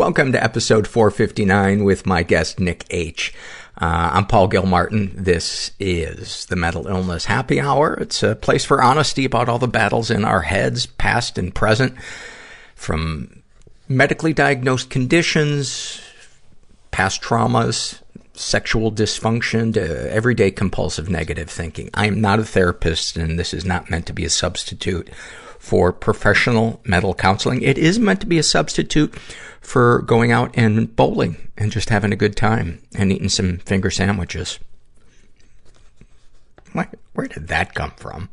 Welcome to episode 459 with my guest, Nick H. Uh, I'm Paul Gilmartin. This is the Mental Illness Happy Hour. It's a place for honesty about all the battles in our heads, past and present, from medically diagnosed conditions, past traumas, sexual dysfunction to everyday compulsive negative thinking. I am not a therapist, and this is not meant to be a substitute for professional mental counseling. It is meant to be a substitute for going out and bowling and just having a good time and eating some finger sandwiches. Where, did that come from?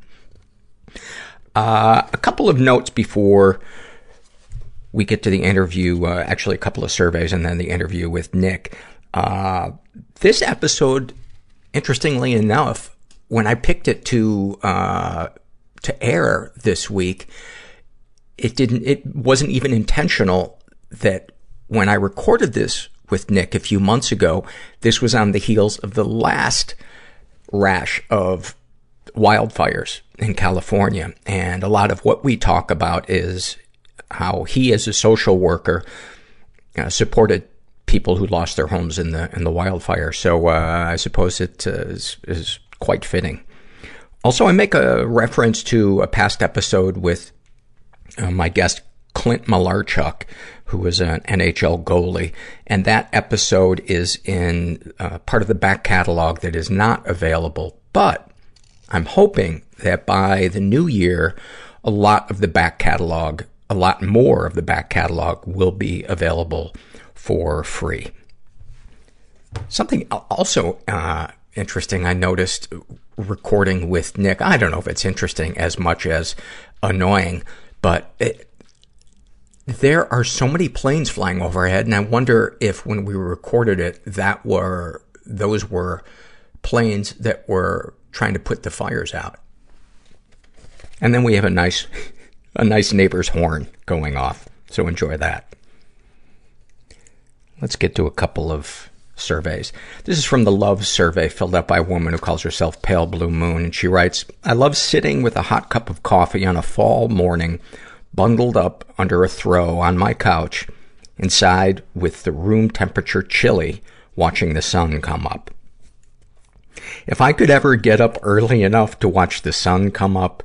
Uh, a couple of notes before we get to the interview, uh, actually a couple of surveys and then the interview with Nick. Uh, this episode, interestingly enough, when I picked it to, uh, to air this week, it didn't, it wasn't even intentional that when I recorded this with Nick a few months ago, this was on the heels of the last rash of wildfires in California. And a lot of what we talk about is how he, as a social worker, uh, supported people who lost their homes in the in the wildfire. So uh, I suppose it uh, is, is quite fitting. Also, I make a reference to a past episode with uh, my guest Clint Malarchuk, who was an NHL goalie. And that episode is in uh, part of the back catalog that is not available. But I'm hoping that by the new year, a lot of the back catalog, a lot more of the back catalog will be available for free. Something also uh, interesting I noticed recording with Nick. I don't know if it's interesting as much as annoying, but it, there are so many planes flying overhead, and I wonder if when we recorded it, that were, those were planes that were trying to put the fires out. And then we have a nice, a nice neighbor's horn going off. So enjoy that. Let's get to a couple of surveys. This is from the Love Survey filled out by a woman who calls herself Pale Blue Moon. And she writes, I love sitting with a hot cup of coffee on a fall morning bundled up under a throw on my couch, inside with the room temperature chilly, watching the sun come up. If I could ever get up early enough to watch the sun come up,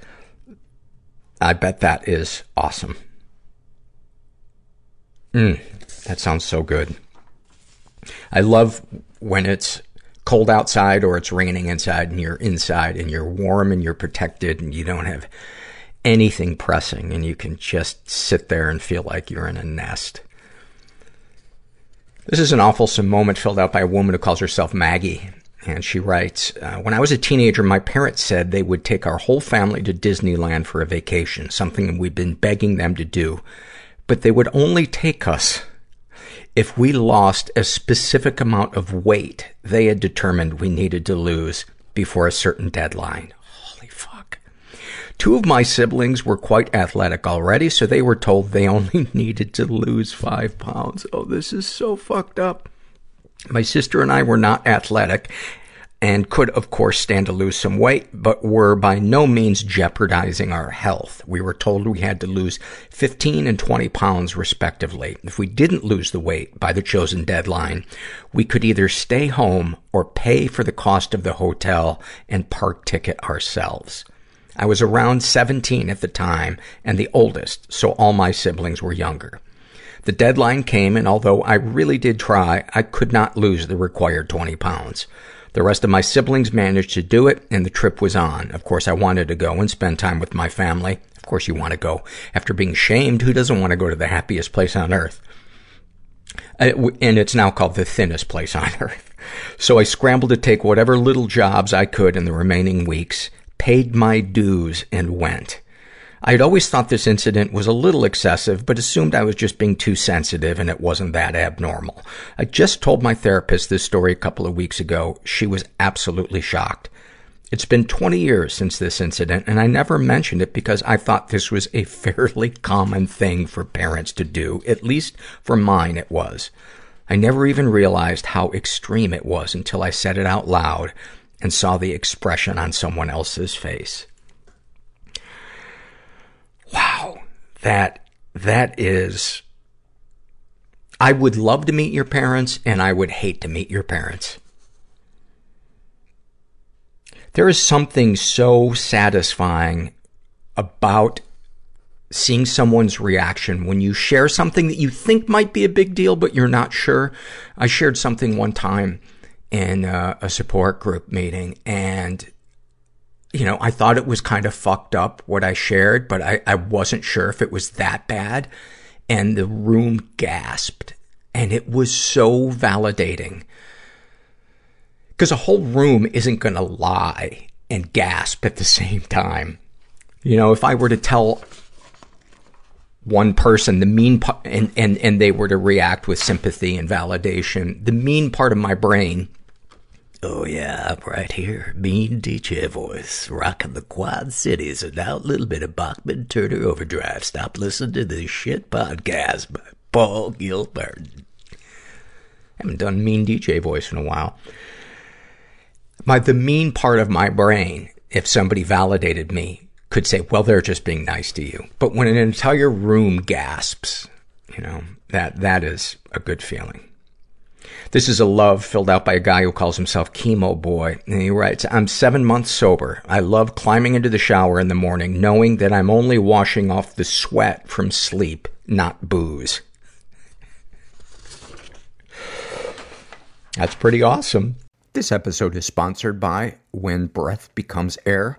I bet that is awesome. Mm, that sounds so good. I love when it's cold outside or it's raining inside and you're inside and you're warm and you're protected and you don't have anything pressing and you can just sit there and feel like you're in a nest. This is an awful moment filled out by a woman who calls herself Maggie. And she writes, uh, when I was a teenager, my parents said they would take our whole family to Disneyland for a vacation, something we've been begging them to do. But they would only take us if we lost a specific amount of weight they had determined we needed to lose before a certain deadline. Holy fuck. Two of my siblings were quite athletic already, so they were told they only needed to lose five pounds. Oh, this is so fucked up. My sister and I were not athletic and could, of course, stand to lose some weight, but were by no means jeopardizing our health. We were told we had to lose 15 and 20 pounds respectively. If we didn't lose the weight by the chosen deadline, we could either stay home or pay for the cost of the hotel and park ticket ourselves. I was around 17 at the time and the oldest, so all my siblings were younger. The deadline came, and although I really did try, I could not lose the required 20 pounds. The rest of my siblings managed to do it, and the trip was on. Of course, I wanted to go and spend time with my family. Of course, you want to go. After being shamed, who doesn't want to go to the happiest place on earth? Uh, and it's now called the thinnest place on earth. So I scrambled to take whatever little jobs I could in the remaining weeks, paid my dues, and went. I had always thought this incident was a little excessive, but assumed I was just being too sensitive and it wasn't that abnormal. I just told my therapist this story a couple of weeks ago. She was absolutely shocked. It's been 20 years since this incident, and I never mentioned it because I thought this was a fairly common thing for parents to do. At least for mine, it was. I never even realized how extreme it was until I said it out loud and saw the expression on someone else's face. Wow. That, that is, I would love to meet your parents and I would hate to meet your parents. There is something so satisfying about seeing someone's reaction when you share something that you think might be a big deal, but you're not sure. I shared something one time in uh, a support group meeting and you know, I thought it was kind of fucked up what I shared, but I, I wasn't sure if it was that bad. And the room gasped. And it was so validating. Cause a whole room isn't gonna lie and gasp at the same time. You know, if I were to tell one person the mean part, and, and, and they were to react with sympathy and validation, the mean part of my brain Oh yeah, I'm right here. Mean DJ voice, rocking the Quad Cities, and now a little bit of Bachman Turner Overdrive. Stop listening to this shit podcast by Paul Gilbert. Haven't done mean DJ voice in a while. My, the mean part of my brain, if somebody validated me, could say, well, they're just being nice to you. But when an entire room gasps, you know, that, that is a good feeling. This is a love filled out by a guy who calls himself Chemo Boy. And he writes, I'm seven months sober. I love climbing into the shower in the morning, knowing that I'm only washing off the sweat from sleep, not booze. That's pretty awesome. This episode is sponsored by When Breath Becomes Air.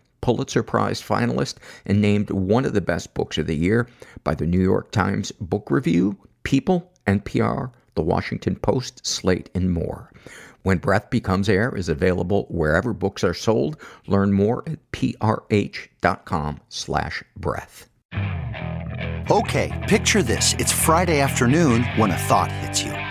Pulitzer Prize finalist, and named one of the best books of the year by the New York Times Book Review, People, NPR, The Washington Post, Slate, and more. When Breath Becomes Air is available wherever books are sold. Learn more at prh.com slash breath. Okay, picture this. It's Friday afternoon when a thought hits you.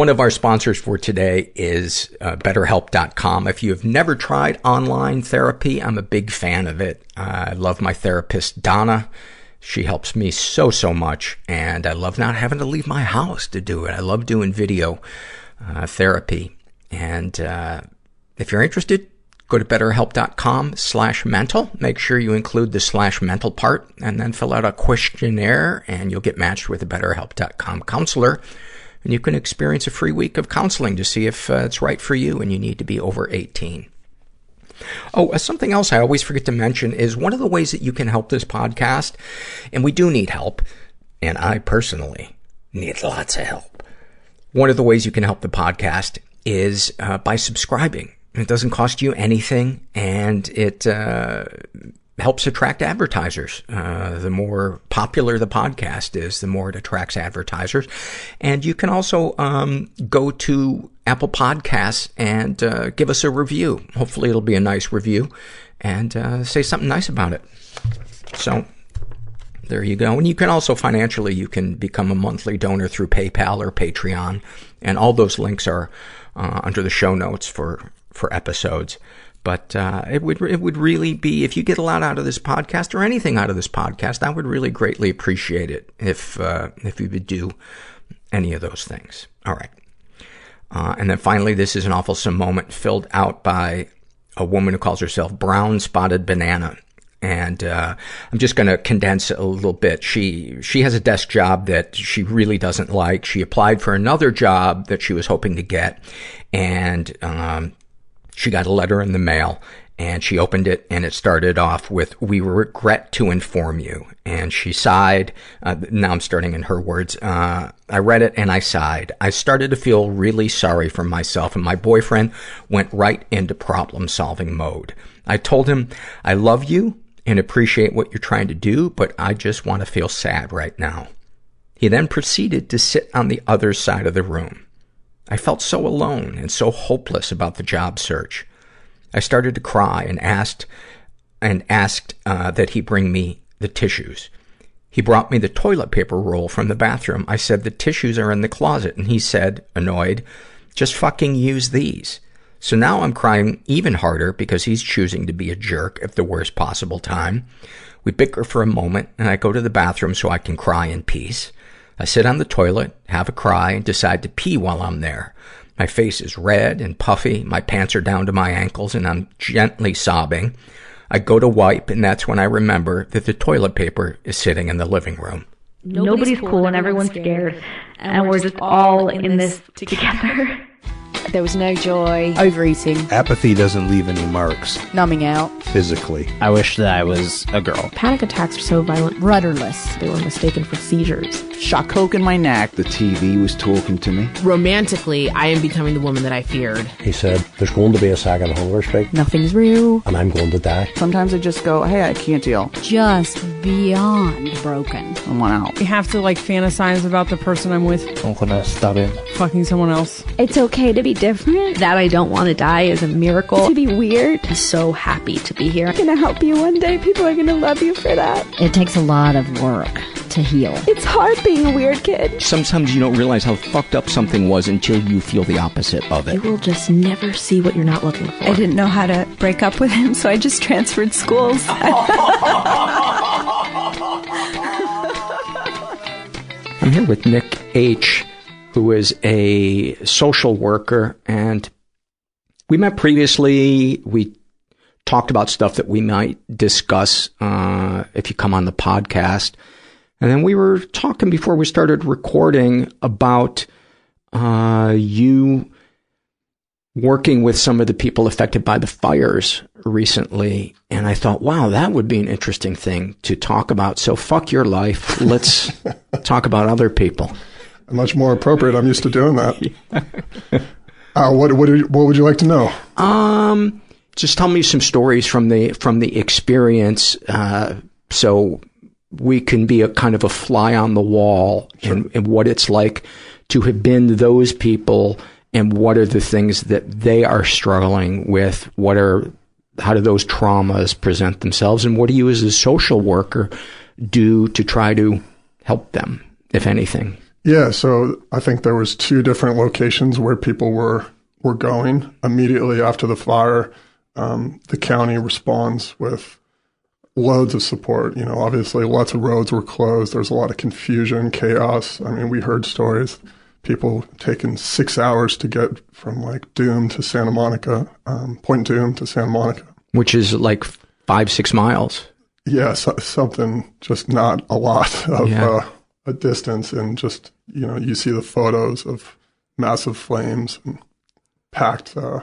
One of our sponsors for today is uh, BetterHelp.com. If you have never tried online therapy, I'm a big fan of it. Uh, I love my therapist, Donna. She helps me so, so much, and I love not having to leave my house to do it. I love doing video uh, therapy. And uh, if you're interested, go to betterhelp.com slash mental. Make sure you include the slash mental part, and then fill out a questionnaire, and you'll get matched with a betterhelp.com counselor. And you can experience a free week of counseling to see if uh, it's right for you, and you need to be over 18. Oh, uh, something else I always forget to mention is one of the ways that you can help this podcast, and we do need help, and I personally need lots of help. One of the ways you can help the podcast is uh, by subscribing. It doesn't cost you anything, and it uh, helps attract advertisers. Uh, the more popular the podcast is, the more it attracts advertisers. And you can also um, go to Apple Podcasts and uh, give us a review. Hopefully, it'll be a nice review, and uh, say something nice about it. So, there you go. And you can also financially, you can become a monthly donor through PayPal or Patreon. And all those links are uh, under the show notes for, for episodes. But uh, it would it would really be if you get a lot out of this podcast or anything out of this podcast, I would really greatly appreciate it if uh, if you would do any of those things. All right, uh, and then finally, this is an awful moment filled out by a woman who calls herself Brown Spotted Banana. And, uh, I'm just gonna condense it a little bit. She, she has a desk job that she really doesn't like. She applied for another job that she was hoping to get. And, um, she got a letter in the mail and she opened it and it started off with, we regret to inform you. And she sighed. Uh, now I'm starting in her words. Uh, I read it and I sighed. I started to feel really sorry for myself and my boyfriend went right into problem solving mode. I told him, I love you and appreciate what you're trying to do, but I just want to feel sad right now. He then proceeded to sit on the other side of the room. I felt so alone and so hopeless about the job search. I started to cry and asked, and asked, uh, that he bring me the tissues. He brought me the toilet paper roll from the bathroom. I said, the tissues are in the closet. And he said, annoyed, just fucking use these. So now I'm crying even harder because he's choosing to be a jerk at the worst possible time. We bicker for a moment and I go to the bathroom so I can cry in peace. I sit on the toilet, have a cry, and decide to pee while I'm there. My face is red and puffy, my pants are down to my ankles, and I'm gently sobbing. I go to wipe, and that's when I remember that the toilet paper is sitting in the living room. Nobody's, Nobody's cool and everyone's scared. scared. And, and we're just all in this together. There was no joy. Overeating. Apathy doesn't leave any marks. Numbing out. Physically. I wish that I was a girl. Panic attacks are so violent. Rudderless. They were mistaken for seizures. Shot coke in my neck. The TV was talking to me. Romantically, I am becoming the woman that I feared. He said, there's going to be a second hunger strike. Nothing's real. And I'm going to die. Sometimes I just go, hey, I can't deal. Just beyond broken. I want out. You have to like fantasize about the person I'm with. I'm gonna stop it. Fucking someone else. It's okay to be different. That I don't want to die is a miracle. To be weird. I'm so happy to be here. I'm gonna help you one day. People are gonna love you for that. It takes a lot of work to heal. It's hard being a weird kid. Sometimes you don't realize how fucked up something was until you feel the opposite of it. You will just never see what you're not looking for. I didn't know how to break up with him, so I just transferred schools. I'm here with Nick H who is a social worker and we met previously. We talked about stuff that we might discuss, uh, if you come on the podcast. And then we were talking before we started recording about, uh, you working with some of the people affected by the fires recently. And I thought, wow, that would be an interesting thing to talk about. So fuck your life. Let's talk about other people much more appropriate. I'm used to doing that. uh, what what you, what would you like to know? Um, just tell me some stories from the from the experience, uh, so we can be a kind of a fly on the wall sure. in, in what it's like to have been those people, and what are the things that they are struggling with. What are how do those traumas present themselves, and what do you as a social worker do to try to help them, if anything? Yeah, so I think there was two different locations where people were were going immediately after the fire. Um, the county responds with loads of support. You know, obviously lots of roads were closed. There's a lot of confusion, chaos. I mean, we heard stories, people taking six hours to get from like Dume to Santa Monica, um, Point Dume to Santa Monica. Which is like five, six miles. Yeah, so, something just not a lot of yeah. uh, a distance. And just, you know, you see the photos of massive flames and packed uh,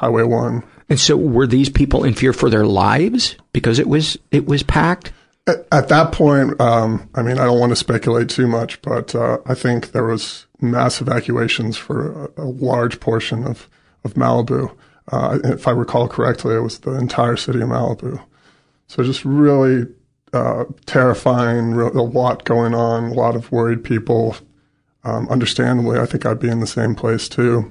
Highway 1. And so were these people in fear for their lives because it was it was packed? At, at that point, um, I mean, I don't want to speculate too much, but uh, I think there was mass evacuations for a, a large portion of of Malibu. Uh, if I recall correctly, it was the entire city of Malibu. So just really uh, terrifying, a lot going on, a lot of worried people. Um, understandably, I think I'd be in the same place too.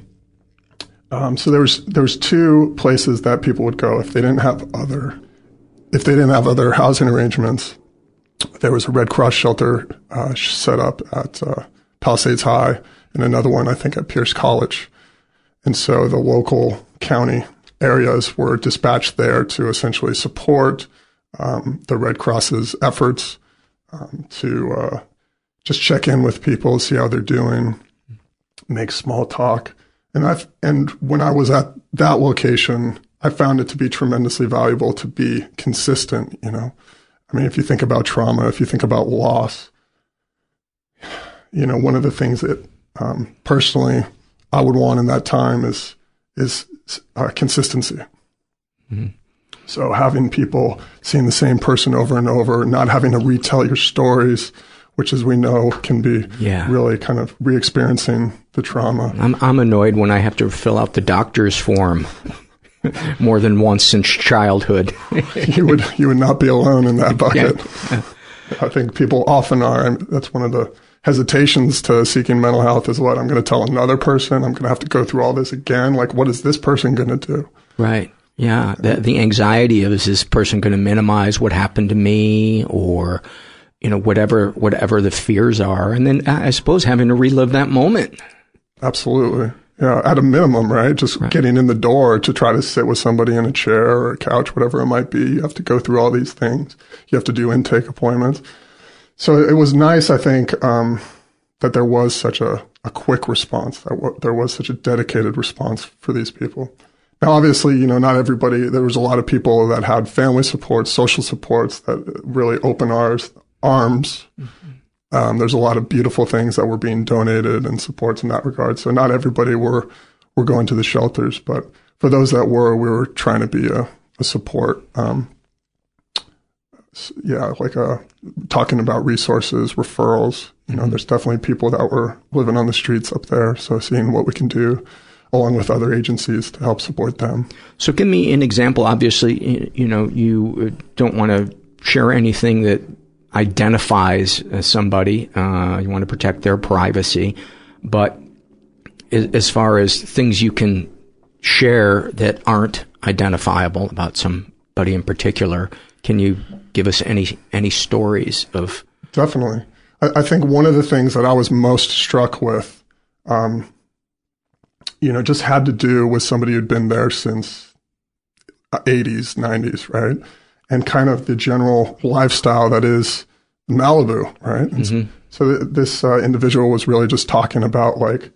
Um, so there was there was two places that people would go if they didn't have other if they didn't have other housing arrangements. There was a Red Cross shelter uh, set up at uh, Palisades High, and another one I think at Pierce College. And so the local county areas were dispatched there to essentially support um, the Red Cross's efforts um, to uh, just check in with people, see how they're doing, make small talk. And I and when I was at that location, I found it to be tremendously valuable to be consistent. You know, I mean, if you think about trauma, if you think about loss, you know, one of the things that um, personally I would want in that time is is uh, consistency. Mm-hmm. So having people seeing the same person over and over, not having to retell your stories, which as we know can be yeah. really kind of re-experiencing the trauma. I'm, I'm annoyed when I have to fill out the doctor's form more than once since childhood. you would you would not be alone in that bucket. Yeah. I think people often are. and that's one of the hesitations to seeking mental health is what I'm going to tell another person. I'm going to have to go through all this again. Like, what is this person going to do? Right. Yeah. The, the anxiety of is this person going to minimize what happened to me or you know, whatever, whatever the fears are. And then I suppose having to relive that moment. Absolutely. Yeah. At a minimum, right? Just right. getting in the door to try to sit with somebody in a chair or a couch, whatever it might be. You have to go through all these things. You have to do intake appointments. So it was nice, I think, um, that there was such a, a quick response, that w- there was such a dedicated response for these people. Now, obviously, you know, not everybody, there was a lot of people that had family supports, social supports that really open ours, arms. Mm-hmm. Um, there's a lot of beautiful things that were being donated and supports in that regard. So not everybody were were going to the shelters, but for those that were, we were trying to be a, a support. Um, yeah, like a, uh, talking about resources, referrals. You know, mm-hmm. there's definitely people that were living on the streets up there. So seeing what we can do along with other agencies to help support them. So give me an example. Obviously, you know, you don't want to share anything that identifies as somebody. Uh, you want to protect their privacy. But as far as things you can share that aren't identifiable about somebody in particular, can you give us any any stories of? Definitely. I, I think one of the things that I was most struck with, um, you know, just had to do with somebody who'd been there since 80s, 90s, right? And kind of the general lifestyle that is Malibu, right? Mm-hmm. So th- this uh, individual was really just talking about like,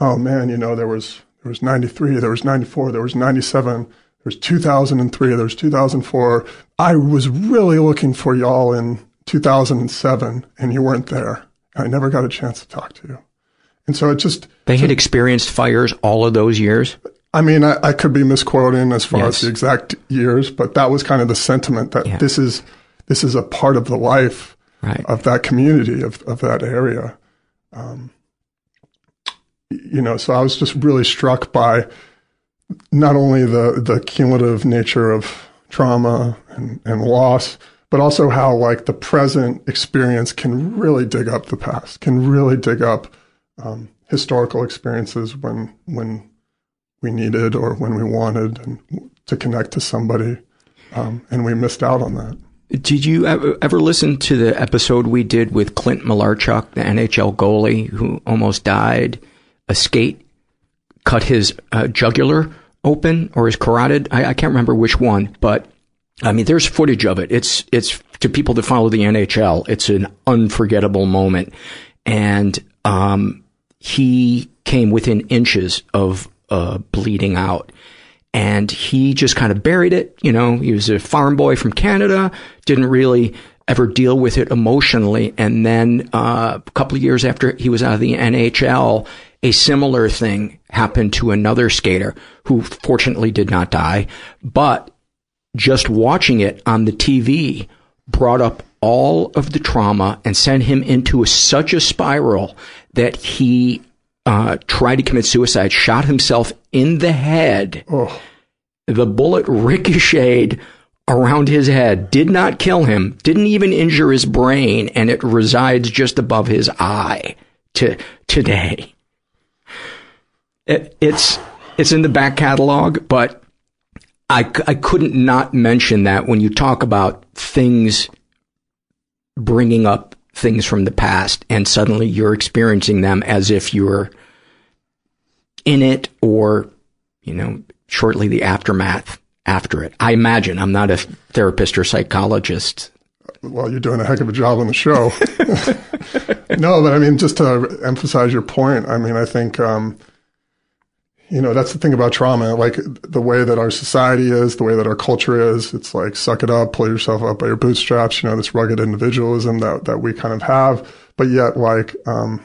oh man, you know, there was there was 93, there was 94, there was 97, there was 2003, there was 2004. I was really looking for y'all in 2007, and you weren't there. I never got a chance to talk to you. And so it just they had experienced fires all of those years. I mean, I, I, could be misquoting as far yes. as the exact years, but that was kind of the sentiment that yeah. this is this is a part of the life right. of that community of of that area. Um, you know, so I was just really struck by not only the the cumulative nature of trauma and, and loss, but also how like the present experience can really dig up the past, can really dig up um, historical experiences when when we needed or when we wanted and to connect to somebody. Um, and we missed out on that. Did you ever, listen to the episode we did with Clint Malarchuk, the NHL goalie who almost died? A skate cut his uh, jugular open or his carotid. I, I can't remember which one, but I mean, there's footage of it. It's, it's to people that follow the NHL. It's an unforgettable moment. And, um, he came within inches of, uh, bleeding out. And he just kind of buried it. You know, he was a farm boy from Canada, didn't really ever deal with it emotionally. And then, uh, a couple of years after he was out of the NHL, a similar thing happened to another skater who fortunately did not die, but just watching it on the TV brought up all of the trauma and sent him into a, such a spiral that he uh, tried to commit suicide, shot himself in the head. Oh. The bullet ricocheted around his head, did not kill him, didn't even injure his brain, and it resides just above his eye to today. It, it's it's in the back catalog, but I, I couldn't not mention that when you talk about things bringing up things from the past and suddenly you're experiencing them as if you're in it or, you know, shortly the aftermath after it. I imagine I'm not a therapist or psychologist. Well, you're doing a heck of a job on the show. no, but I mean, just to emphasize your point, I mean, I think, um, you know, that's the thing about trauma. Like the way that our society is, the way that our culture is, it's like suck it up, pull yourself up by your bootstraps, you know, this rugged individualism that, that we kind of have. But yet, like, um,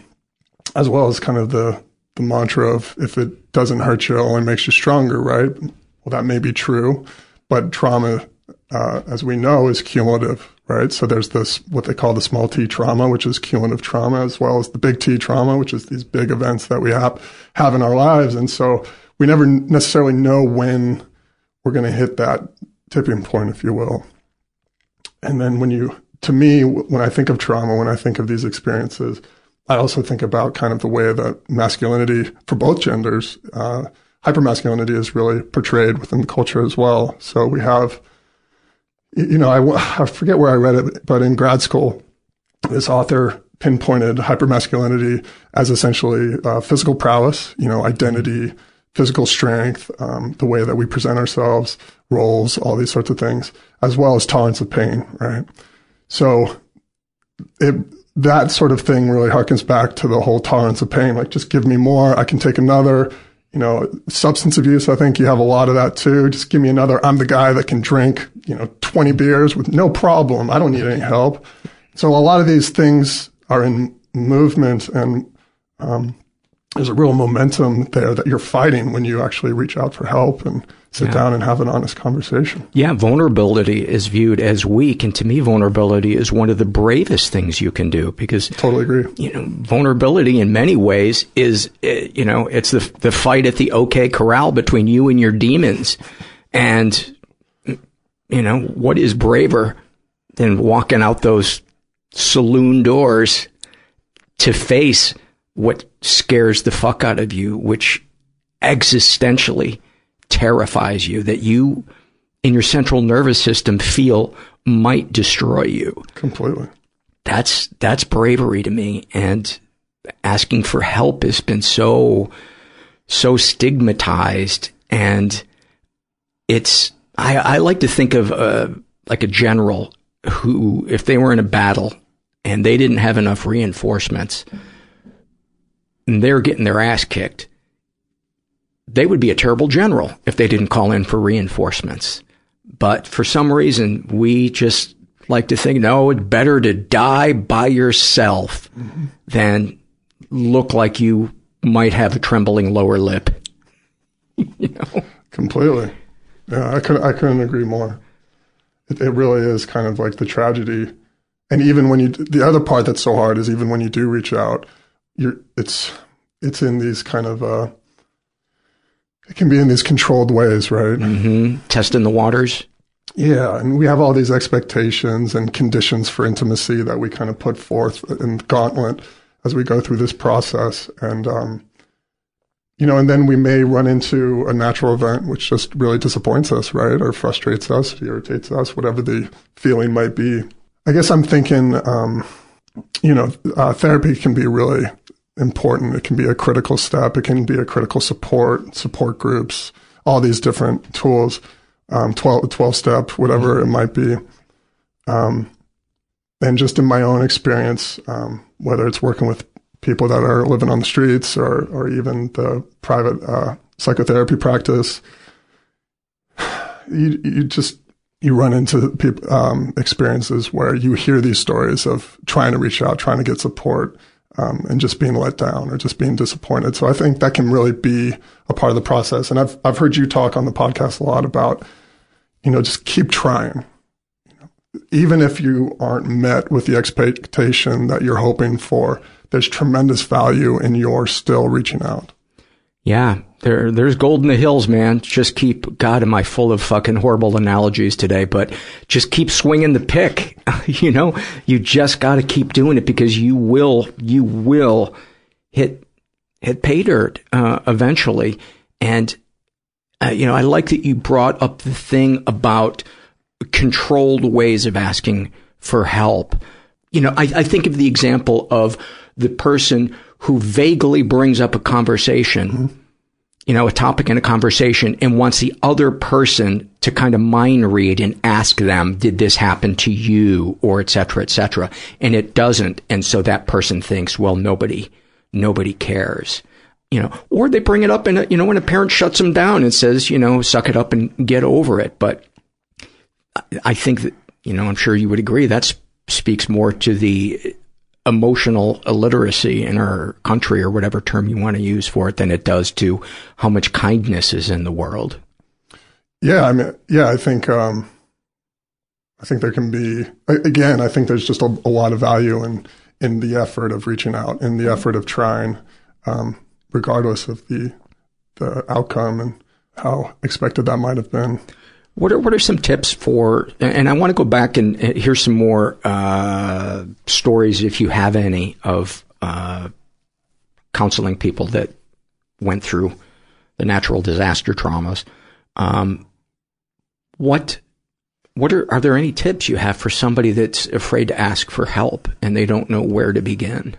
as well as kind of the, the mantra of if it doesn't hurt you, it only makes you stronger, right? Well, that may be true, but trauma, uh, as we know, is cumulative, right? So there's this, what they call the small t trauma, which is cumulative trauma, as well as the big T trauma, which is these big events that we have, have in our lives. And so we never necessarily know when we're going to hit that tipping point, if you will. And then when you, to me, when I think of trauma, when I think of these experiences, I also think about kind of the way that masculinity for both genders, uh, hypermasculinity is really portrayed within the culture as well. So we have, you know, I, I forget where I read it, but in grad school, this author pinpointed hypermasculinity as essentially uh, physical prowess, you know, identity, physical strength, um, the way that we present ourselves, roles, all these sorts of things, as well as tolerance of pain, right? So it, that sort of thing really harkens back to the whole tolerance of pain. Like, just give me more. I can take another. You know, substance abuse, I think you have a lot of that too. Just give me another. I'm the guy that can drink, you know, 20 beers with no problem. I don't need any help. So a lot of these things are in movement and, um, there's a real momentum there that you're fighting when you actually reach out for help and sit Yeah. down and have an honest conversation. Yeah, vulnerability is viewed as weak, and to me, vulnerability is one of the bravest things you can do because totally agree. You know, vulnerability in many ways is, eh, you know, it's the the fight at the OK Corral between you and your demons, and you know what is braver than walking out those saloon doors to face what scares the fuck out of you, which existentially terrifies you, that you in your central nervous system feel might destroy you. Completely. That's that's bravery to me and asking for help has been so so stigmatized and it's I, I like to think of uh, like a general who if they were in a battle and they didn't have enough reinforcements and they're getting their ass kicked they would be a terrible general if they didn't call in for reinforcements. But for some reason, we just like to think, no, it's better to die by yourself than look like you might have a trembling lower lip. you know? Completely. Yeah, I couldn't, I couldn't agree more. It, it really is kind of like the tragedy. And even when you, the other part that's so hard is even when you do reach out, you're, it's, it's in these kind of, uh, it can be in these controlled ways, right? Mm-hmm. Testing the waters. Yeah, and we have all these expectations and conditions for intimacy that we kind of put forth in gauntlet as we go through this process. And, um, you know, and then we may run into a natural event which just really disappoints us, right? Or frustrates us, irritates us, whatever the feeling might be. I guess I'm thinking, um, you know, uh, therapy can be really important. It can be a critical step. It can be a critical support, support groups, all these different tools, um, 12, 12 step, whatever it might be. Um, and just in my own experience, um, whether it's working with people that are living on the streets or, or even the private uh, psychotherapy practice, you, you just you run into um, experiences where you hear these stories of trying to reach out, trying to get support, um, and just being let down or just being disappointed. So I think that can really be a part of the process. And I've I've heard you talk on the podcast a lot about, you know, just keep trying. You know, even if you aren't met with the expectation that you're hoping for, there's tremendous value in your still reaching out. Yeah, there, there's gold in the hills, man. Just keep, God, am I full of fucking horrible analogies today, but just keep swinging the pick. you know, you just got to keep doing it because you will, you will hit, hit pay dirt, uh, eventually. And, uh, you know, I like that you brought up the thing about controlled ways of asking for help. You know, I, I think of the example of the person who vaguely brings up a conversation, mm-hmm. you know, a topic in a conversation and wants the other person to kind of mind read and ask them, did this happen to you or et cetera, et cetera. And it doesn't. And so that person thinks, well, nobody, nobody cares. You know, or they bring it up and, you know, when a parent shuts them down and says, you know, suck it up and get over it. But I think that, you know, I'm sure you would agree that speaks more to the emotional illiteracy in our country or whatever term you want to use for it than it does to how much kindness is in the world. Yeah, I mean, yeah, I think, um, I think there can be, again, I think there's just a, a, lot of value in, in the effort of reaching out, in the effort of trying, um, regardless of the, the outcome and how expected that might have been. What are what are some tips for? And I want to go back and hear some more uh, stories, if you have any, of uh, counseling people that went through the natural disaster traumas. Um, what what are are there any tips you have for somebody that's afraid to ask for help and they don't know where to begin?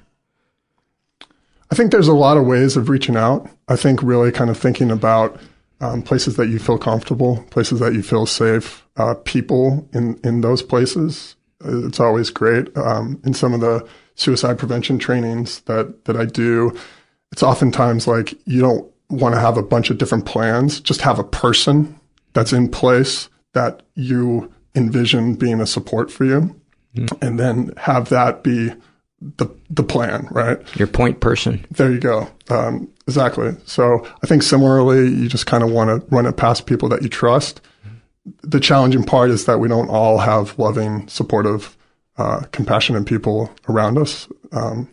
I think there's a lot of ways of reaching out. I think really kind of thinking about um, places that you feel comfortable, places that you feel safe, uh, people in, in those places. It's always great. Um, in some of the suicide prevention trainings that, that I do, it's oftentimes like you don't want to have a bunch of different plans. Just have a person that's in place that you envision being a support for you. Mm. And then have that be the the plan, right? Your point person. There you go. Um, exactly. So I think similarly, you just kind of want to run it past people that you trust. The challenging part is that we don't all have loving, supportive, uh, compassionate people around us. Um,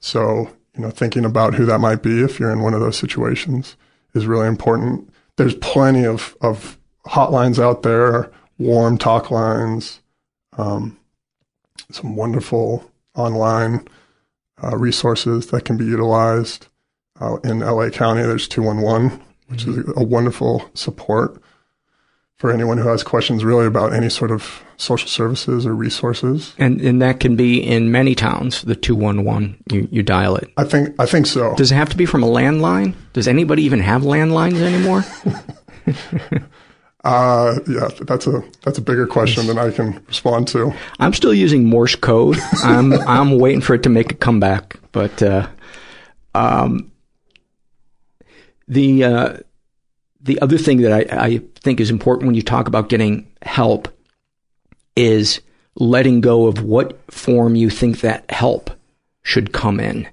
so you know, thinking about who that might be if you're in one of those situations is really important. There's plenty of of hotlines out there, warm talk lines, um, some wonderful online uh, resources that can be utilized. Uh, in LA County, there's 211, which mm-hmm. is a wonderful support for anyone who has questions really about any sort of social services or resources. And and that can be in many towns, the 211, you, you dial it. I think I think so. Does it have to be from a landline? Does anybody even have landlines anymore? Uh, yeah, that's a that's a bigger question than I can respond to. I'm still using Morse code. I'm I'm waiting for it to make a comeback, but uh, um, the uh, the other thing that I, I think is important when you talk about getting help is letting go of what form you think that help should come in.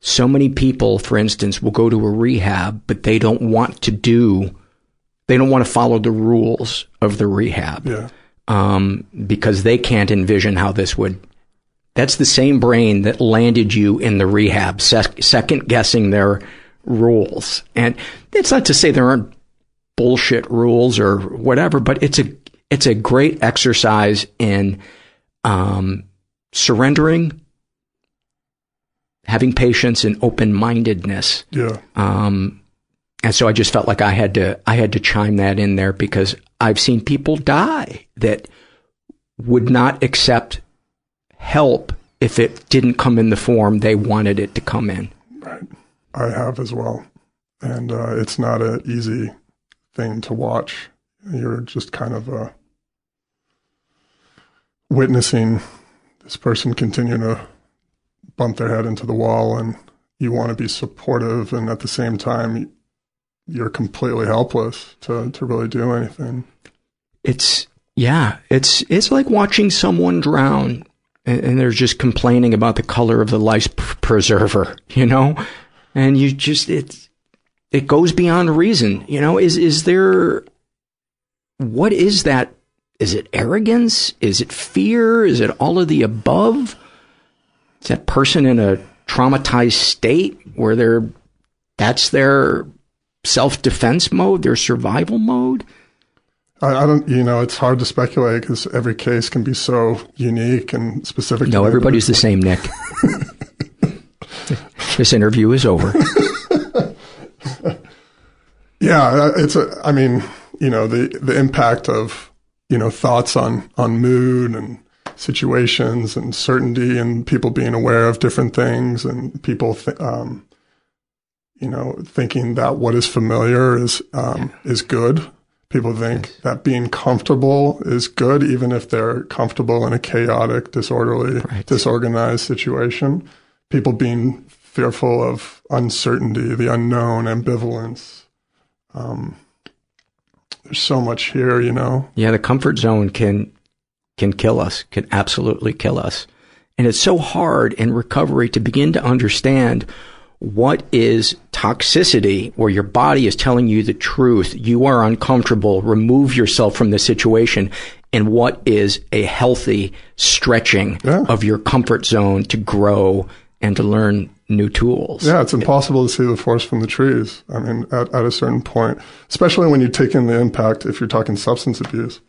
So many people, for instance, will go to a rehab, but they don't want to do they don't want to follow the rules of the rehab. Yeah. Um, because they can't envision how this would. That's the same brain that landed you in the rehab, sec- second guessing their rules. And it's not to say there aren't bullshit rules or whatever, but it's a it's a great exercise in um, surrendering, having patience and open-mindedness. Yeah. Um, and so I just felt like I had to, I had to chime that in there because I've seen people die that would not accept help if it didn't come in the form they wanted it to come in. Right. I have as well. And uh, it's not an easy thing to watch. You're just kind of uh, witnessing this person continue to bump their head into the wall, and you want to be supportive, and at the same time, you're completely helpless to, to really do anything. It's yeah, it's it's like watching someone drown and, and they're just complaining about the color of the life preserver, you know? And you just it it goes beyond reason, you know? Is is there what is that? Is it arrogance? Is it fear? Is it all of the above? Is that person in a traumatized state where they're that's their self defense mode, their survival mode? I, I, don't, you know, it's hard to speculate because every case can be so unique and specific. No, everybody's the same, Nick. this interview is over. yeah, it's a. I mean, you know, the the impact of you know thoughts on on mood and situations and certainty and people being aware of different things and people, th- um, you know, thinking that what is familiar is um, yeah. is good People think that being comfortable is good, even if they're comfortable in a chaotic, disorderly, right. disorganized situation. People being fearful of uncertainty, the unknown, ambivalence. Um, there's so much here, you know. Yeah, the comfort zone can can kill us, can absolutely kill us. And it's so hard in recovery to begin to understand what is toxicity where your body is telling you the truth, you are uncomfortable, remove yourself from the situation, and what is a healthy stretching yeah. of your comfort zone to grow and to learn new tools. Yeah, it's impossible to see the forest from the trees. I mean, at, at a certain point, especially when you take in the impact, if you're talking substance abuse,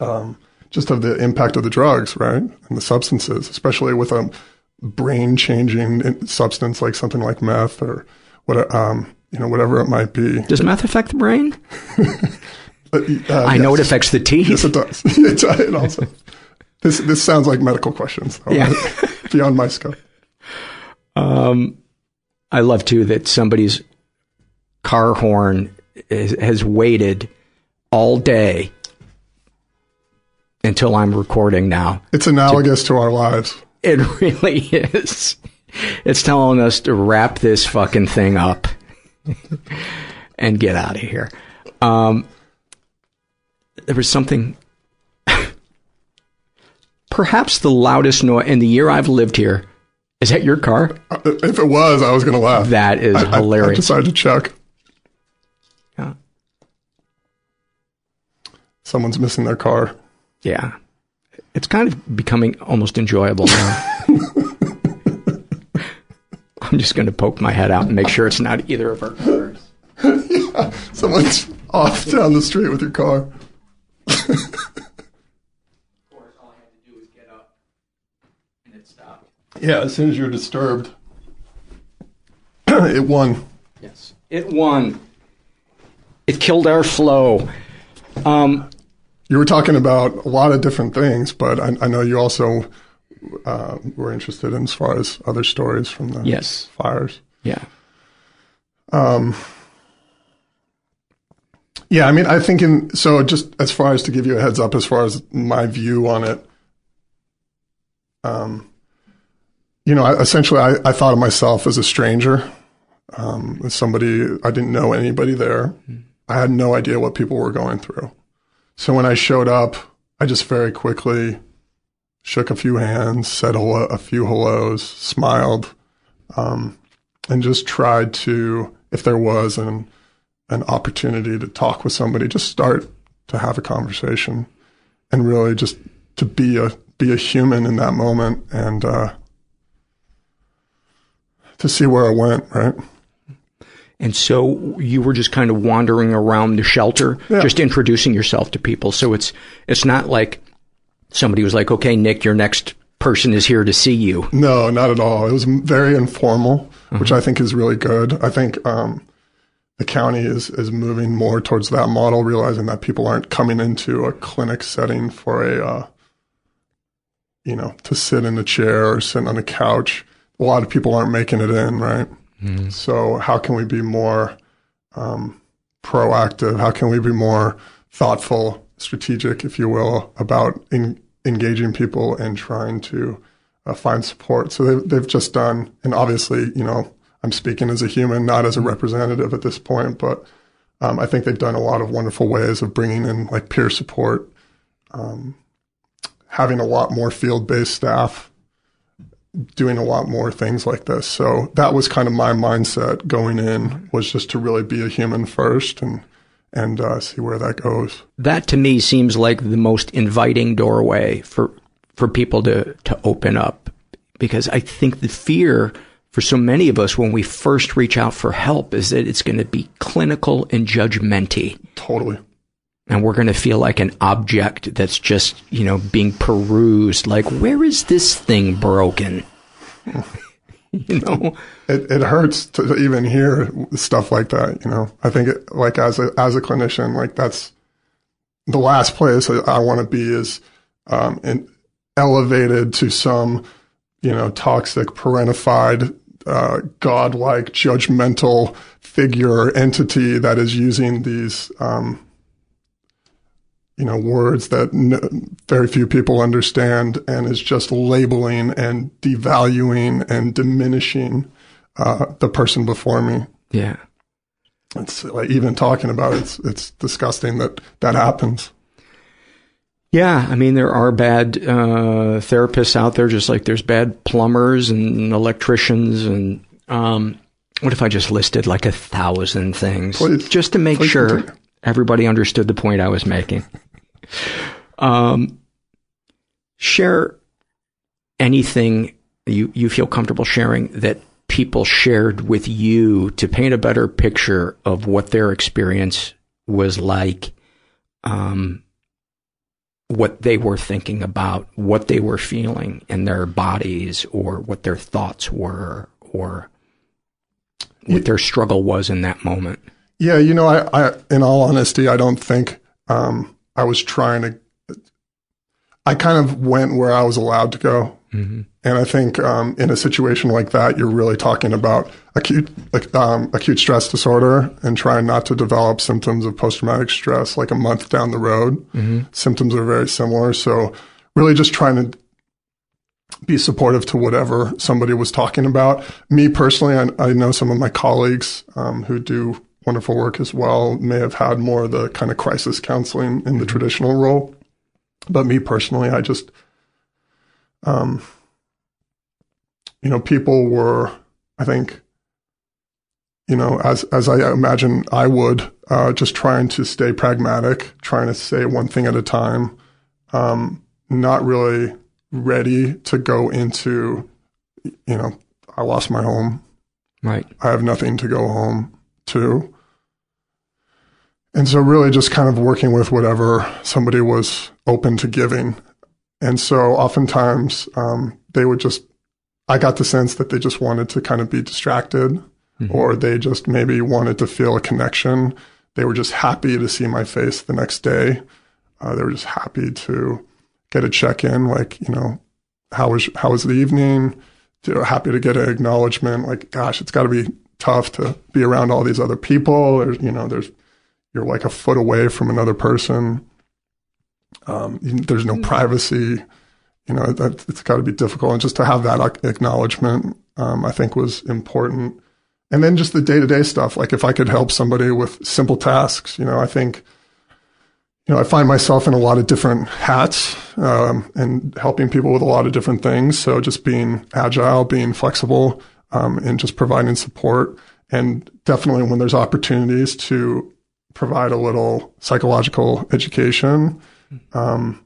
um, just of the impact of the drugs, right? And the substances, especially with a brain changing substance like something like meth or what, um, you know, whatever it might be. Does meth affect the brain? uh, uh, I yes. know it affects the teeth. Yes, it does. it, it also. This this sounds like medical questions. Yeah. beyond my scope. Um, I love too that somebody's car horn is, has waited all day until I'm recording now. It's analogous to, to our lives. It really is. It's telling us to wrap this fucking thing up and get out of here. Um, there was something. Perhaps the loudest noise in the year I've lived here. Is that your car? Uh, if it was, I was going to laugh. That is I, hilarious. I, I decided to check. Yeah. Someone's missing their car. Yeah. It's kind of becoming almost enjoyable now. I'm just going to poke my head out and make sure it's not either of our cars. yeah, someone's off down the street with your car. Of course, all I had to do was get up and it stopped. Yeah, as soon as you're disturbed, it won. Yes, it won. It killed our flow. Um, you were talking about a lot of different things, but I, I know you also uh, were interested in as far as other stories from the yes. fires. Yeah. Um, yeah, I mean, I think in, so just as far as to give you a heads up, as far as my view on it, um, you know, I, essentially I, I, thought of myself as a stranger, um, as somebody, I didn't know anybody there. Mm. I had no idea what people were going through. So when I showed up, I just very quickly shook a few hands, said hello, a few hellos, smiled, um, and just tried to, if there was an an opportunity to talk with somebody, just start to have a conversation, and really just to be a be a human in that moment, and uh, to see where I went. Right. And so you were just kind of wandering around the shelter, yeah. just introducing yourself to people. So it's, it's not like somebody was like, okay, Nick, your next person is here to see you. No, not at all. It was very informal, mm-hmm. which I think is really good. I think um, the county is is moving more towards that model, realizing that people aren't coming into a clinic setting for a, uh, you know, to sit in a chair or sit on a couch. A lot of people aren't making it in, right? Mm-hmm. So how can we be more um, proactive? How can we be more thoughtful, strategic, if you will, about in, engaging people and trying to uh, find support? So they've, they've just done, and obviously, you know, I'm speaking as a human, not as a representative at this point, but um, I think they've done a lot of wonderful ways of bringing in like peer support, um, having a lot more field based staff, doing a lot more things like this. So that was kind of my mindset going in was just to really be a human first and and uh, see where that goes. That to me seems like the most inviting doorway for for people to to open up because I think the fear for so many of us when we first reach out for help is that it's going to be clinical and judgmenty. Totally. And we're going to feel like an object that's just, you know, being perused. Like, where is this thing broken? you know, it, it hurts to even hear stuff like that. You know, I think it, like as a, as a clinician, like that's the last place I want to be is, um, in, elevated to some you know, toxic, parentified, uh, godlike, judgmental figure entity that is using these, um, you know, words that n- very few people understand and is just labeling and devaluing and diminishing uh, the person before me. Yeah. It's like even talking about it, it's, it's disgusting that that happens. Yeah, I mean there are bad uh, therapists out there, just like there's bad plumbers and electricians. And um, what if I just listed like a thousand things, Please. just to make Please sure continue. everybody understood the point I was making? Um, share anything you you feel comfortable sharing that people shared with you to paint a better picture of what their experience was like. Um, what they were thinking about, what they were feeling in their bodies, or what their thoughts were, or what their struggle was in that moment. Yeah, you know, I, I in all honesty, I don't think um, I was trying to. I kind of went where I was allowed to go, mm-hmm. and I think um, in a situation like that, you're really talking about acute um, acute stress disorder and trying not to develop symptoms of post traumatic stress like a month down the road. Mm-hmm. Symptoms are very similar, so really just trying to be supportive to whatever somebody was talking about. Me personally, I, I know some of my colleagues um, who do wonderful work as well may have had more of the kind of crisis counseling in the traditional role. But me personally, I just, um, you know, people were, I think, you know, as as I imagine I would, uh, just trying to stay pragmatic, trying to say one thing at a time, um, not really ready to go into, you know, I lost my home, right? I have nothing to go home to, and so really just kind of working with whatever somebody was open to giving, and so oftentimes um, they would just, I got the sense that they just wanted to kind of be distracted Mm-hmm. or they just maybe wanted to feel a connection. They were just happy to see my face the next day. Uh, they were just happy to get a check in, like, you know, how was, how was the evening? They were happy to get an acknowledgement, like, gosh, it's got to be tough to be around all these other people. There's, you know, there's, you're like a foot away from another person. Um, there's no privacy. You know, that, it's got to be difficult. And just to have that acknowledgement, um, I think was important and then just the day to day stuff. Like if I could help somebody with simple tasks, you know, I think, you know, I find myself in a lot of different hats um, and helping people with a lot of different things. So just being agile, being flexible, um, and just providing support. And definitely when there's opportunities to provide a little psychological education, um,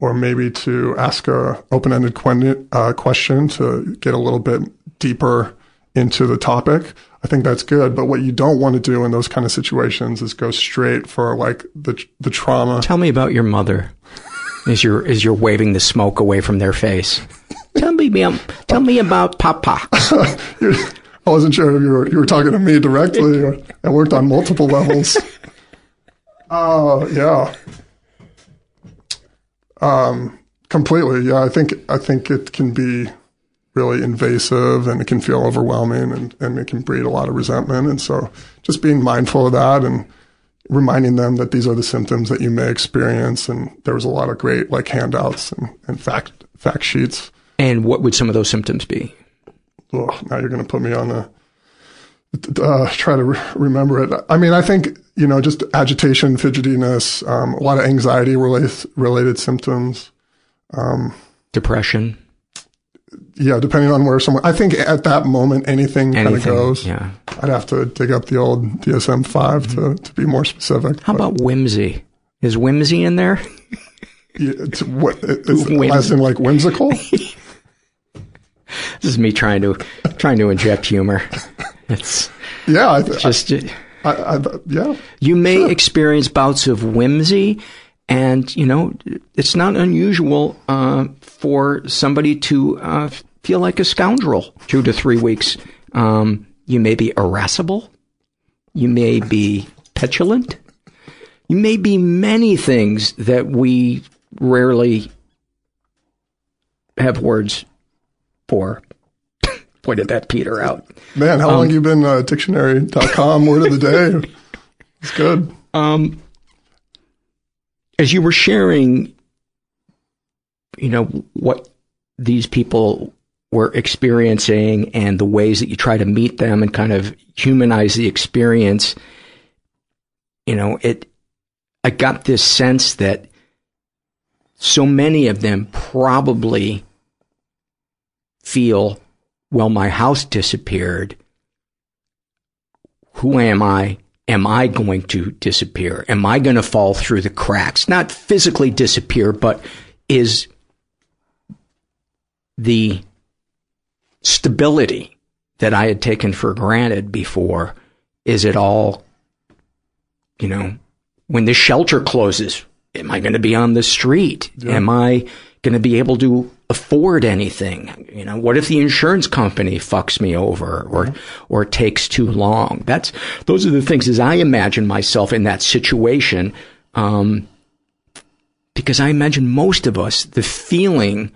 or maybe to ask a open-ended quen- uh, question to get a little bit deeper into the topic. I think that's good. But what you don't want to do in those kind of situations is go straight for like the the trauma. Tell me about your mother. Is you're as you're waving the smoke away from their face. tell me, tell me about Papa. I wasn't sure if you were you were talking to me directly. Or, I worked on multiple levels. Oh uh, yeah. Um, completely. Yeah, I think I think it can be really invasive and it can feel overwhelming and, and it can breed a lot of resentment. And so just being mindful of that and reminding them that these are the symptoms that you may experience. And there was a lot of great like handouts and, and fact fact sheets. And what would some of those symptoms be? Oh, now you're going to put me on the uh, try to re- remember it. I mean, I think you know, just agitation, fidgetiness, um, a lot of anxiety related related symptoms, um, depression. Yeah, depending on where someone. I think at that moment, anything, anything kind of goes. Yeah, I'd have to dig up the old DSM 5 mm-hmm. to to be more specific. How but. about whimsy? Is whimsy in there? yeah, it's what it's as in like whimsical. this is me trying to trying to inject humor. It's yeah, I, just I, I, yeah. You may sure. experience bouts of whimsy, and you know it's not unusual uh, for somebody to uh, feel like a scoundrel two to three weeks. Um, you may be irascible. You may be petulant. You may be many things that we rarely have words for pointed that Peter out. Man, how um, long you been uh, dictionary.com word of the day? It's good. Um, as you were sharing, you know, what these people were experiencing and the ways that you try to meet them and kind of humanize the experience, you know, it, I got this sense that so many of them probably feel well, my house disappeared. Who am I? Am I going to disappear? Am I going to fall through the cracks? Not physically disappear, but is the stability that I had taken for granted before, is it all, you know, when the shelter closes, am I going to be on the street? Yeah. Am I going to be able to afford anything? You know, what if the insurance company fucks me over or, mm-hmm. or takes too long? That's, those are the things as I imagine myself in that situation. Um, because I imagine most of us, the feeling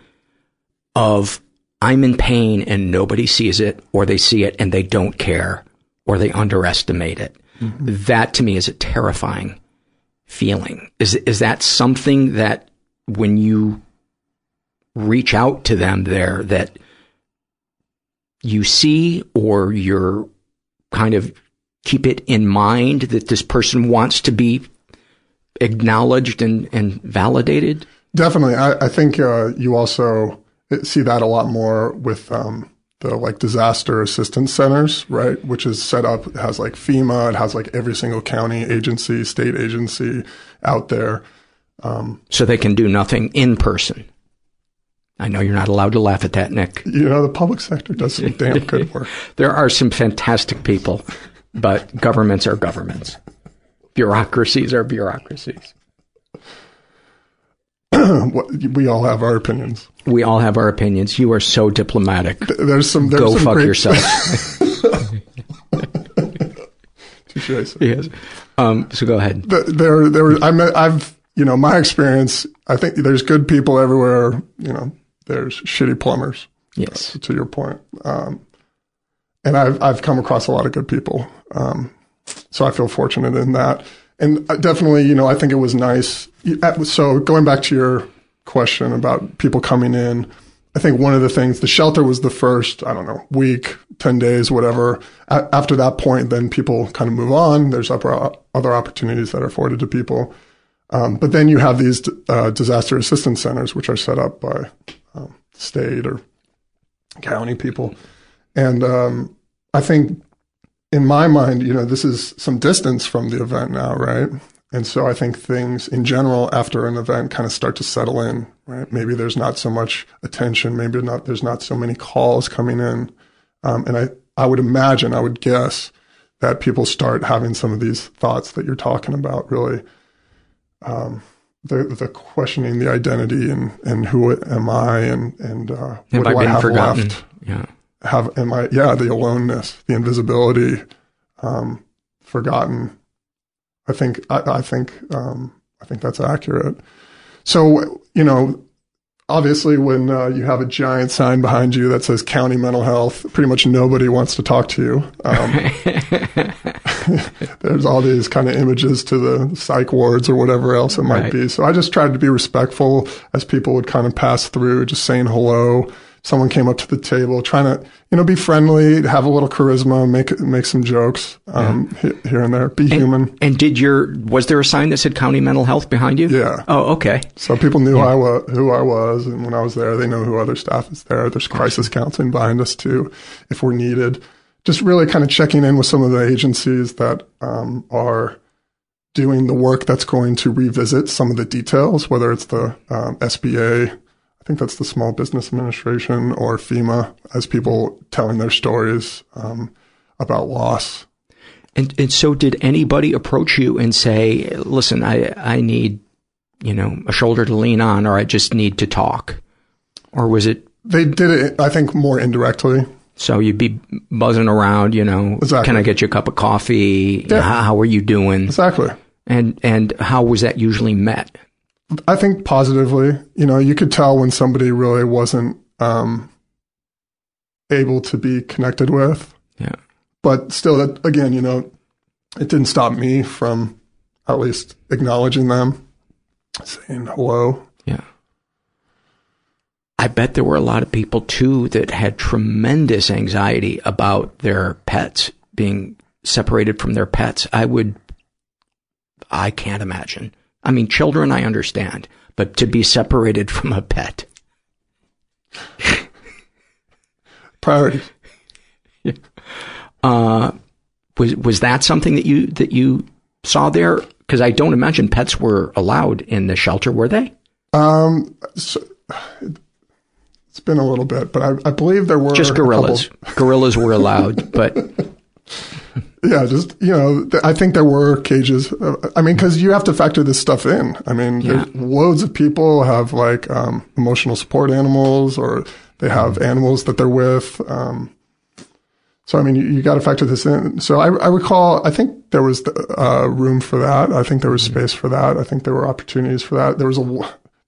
of I'm in pain and nobody sees it or they see it and they don't care or they underestimate it. Mm-hmm. That to me is a terrifying feeling. Is, is that something that when you reach out to them there that you see or you're kind of keep it in mind that this person wants to be acknowledged and, and validated? Definitely. I, I think uh, you also see that a lot more with um, the like disaster assistance centers, right? Which is set up, it has like FEMA, it has like every single county agency, state agency out there. Um, so they can do nothing in person. I know you're not allowed to laugh at that, Nick. You know, the public sector does some damn good work. there are some fantastic people, but governments are governments. Bureaucracies are bureaucracies. we all have our opinions. We all have our opinions. You are so diplomatic. There's some. There's Go some fuck great... yourself. Touche. Yes. Um, so go ahead. There, there. I'm, I've, you know, my experience. I think there's good people everywhere. You know, there's shitty plumbers. Yes. Uh, to your point. Um, and I've, I've come across a lot of good people. Um, so I feel fortunate in that. And uh, definitely, you know, I think it was nice. So going back to your question about people coming in, I think one of the things, the shelter was the first, I don't know, week, 10 days, whatever. A- after that point, then people kind of move on. There's other, other opportunities that are afforded to people. Um, but then you have these uh, disaster assistance centers, which are set up by um, state or county people. And um, I think in my mind, you know, this is some distance from the event now, right? And so I think things in general after an event kind of start to settle in, right? Maybe there's not so much attention. Maybe not, there's not so many calls coming in. Um, and I, I would imagine, I would guess that people start having some of these thoughts that you're talking about really, um, the the questioning the identity and and who am I and and uh, Have what I do I have forgotten? left? Yeah. Have am I? Yeah, the aloneness, the invisibility, um, forgotten. I think I, I think um, I think that's accurate. So you know, obviously, when uh, you have a giant sign behind you that says "County Mental Health," pretty much nobody wants to talk to you. Um, there's all these kind of images to the psych wards or whatever else it might Right. be. So I just tried to be respectful as people would kind of pass through, just saying hello. Someone came up to the table, trying to, you know, be friendly, have a little charisma, make make some jokes um, he- here and there, be human. And did your was there a sign that said county mental health behind you? Yeah. Oh, okay. So people knew I was who I was, and when I was there, they know who other staff is there. There's crisis counseling behind us too, if we're needed. Just really kind of checking in with some of the agencies that um, are doing the work that's going to revisit some of the details, whether it's the um, SBA, I think that's the Small Business Administration, or FEMA, as people telling their stories um, about loss. And and so did anybody approach you and say, "Listen, I I need, you know, a shoulder to lean on or I just need to talk." Or was it They did it, I think, more indirectly. so you'd be buzzing around, you know, Exactly. can I get you a cup of coffee? Yeah. How, how are you doing? Exactly. And and how was that usually met? I think positively. You know, you could tell when somebody really wasn't um, able to be connected with. Yeah. But still, that again, you know, it didn't stop me from at least acknowledging them, saying hello. Yeah. I bet there were a lot of people too that had tremendous anxiety about their pets being separated from their pets. I would, I can't imagine. I mean, children, I understand, but to be separated from a pet. Priorities. Uh, was, was that something that you, that you saw there? Cause I don't imagine pets were allowed in the shelter, were they? Um, so, it's been a little bit, but I, I believe there were Just gorillas. Gorillas were allowed, but Yeah, just you know, th- I think there were cages. Uh, I mean, because you have to factor this stuff in. I mean, Yeah. loads of people have like um, emotional support animals, or they have animals that they're with. Um, so I mean, you, you got to factor this in. So I, I recall, I think there was uh, room for that. I think there was space for that. I think there were opportunities for that. There was a,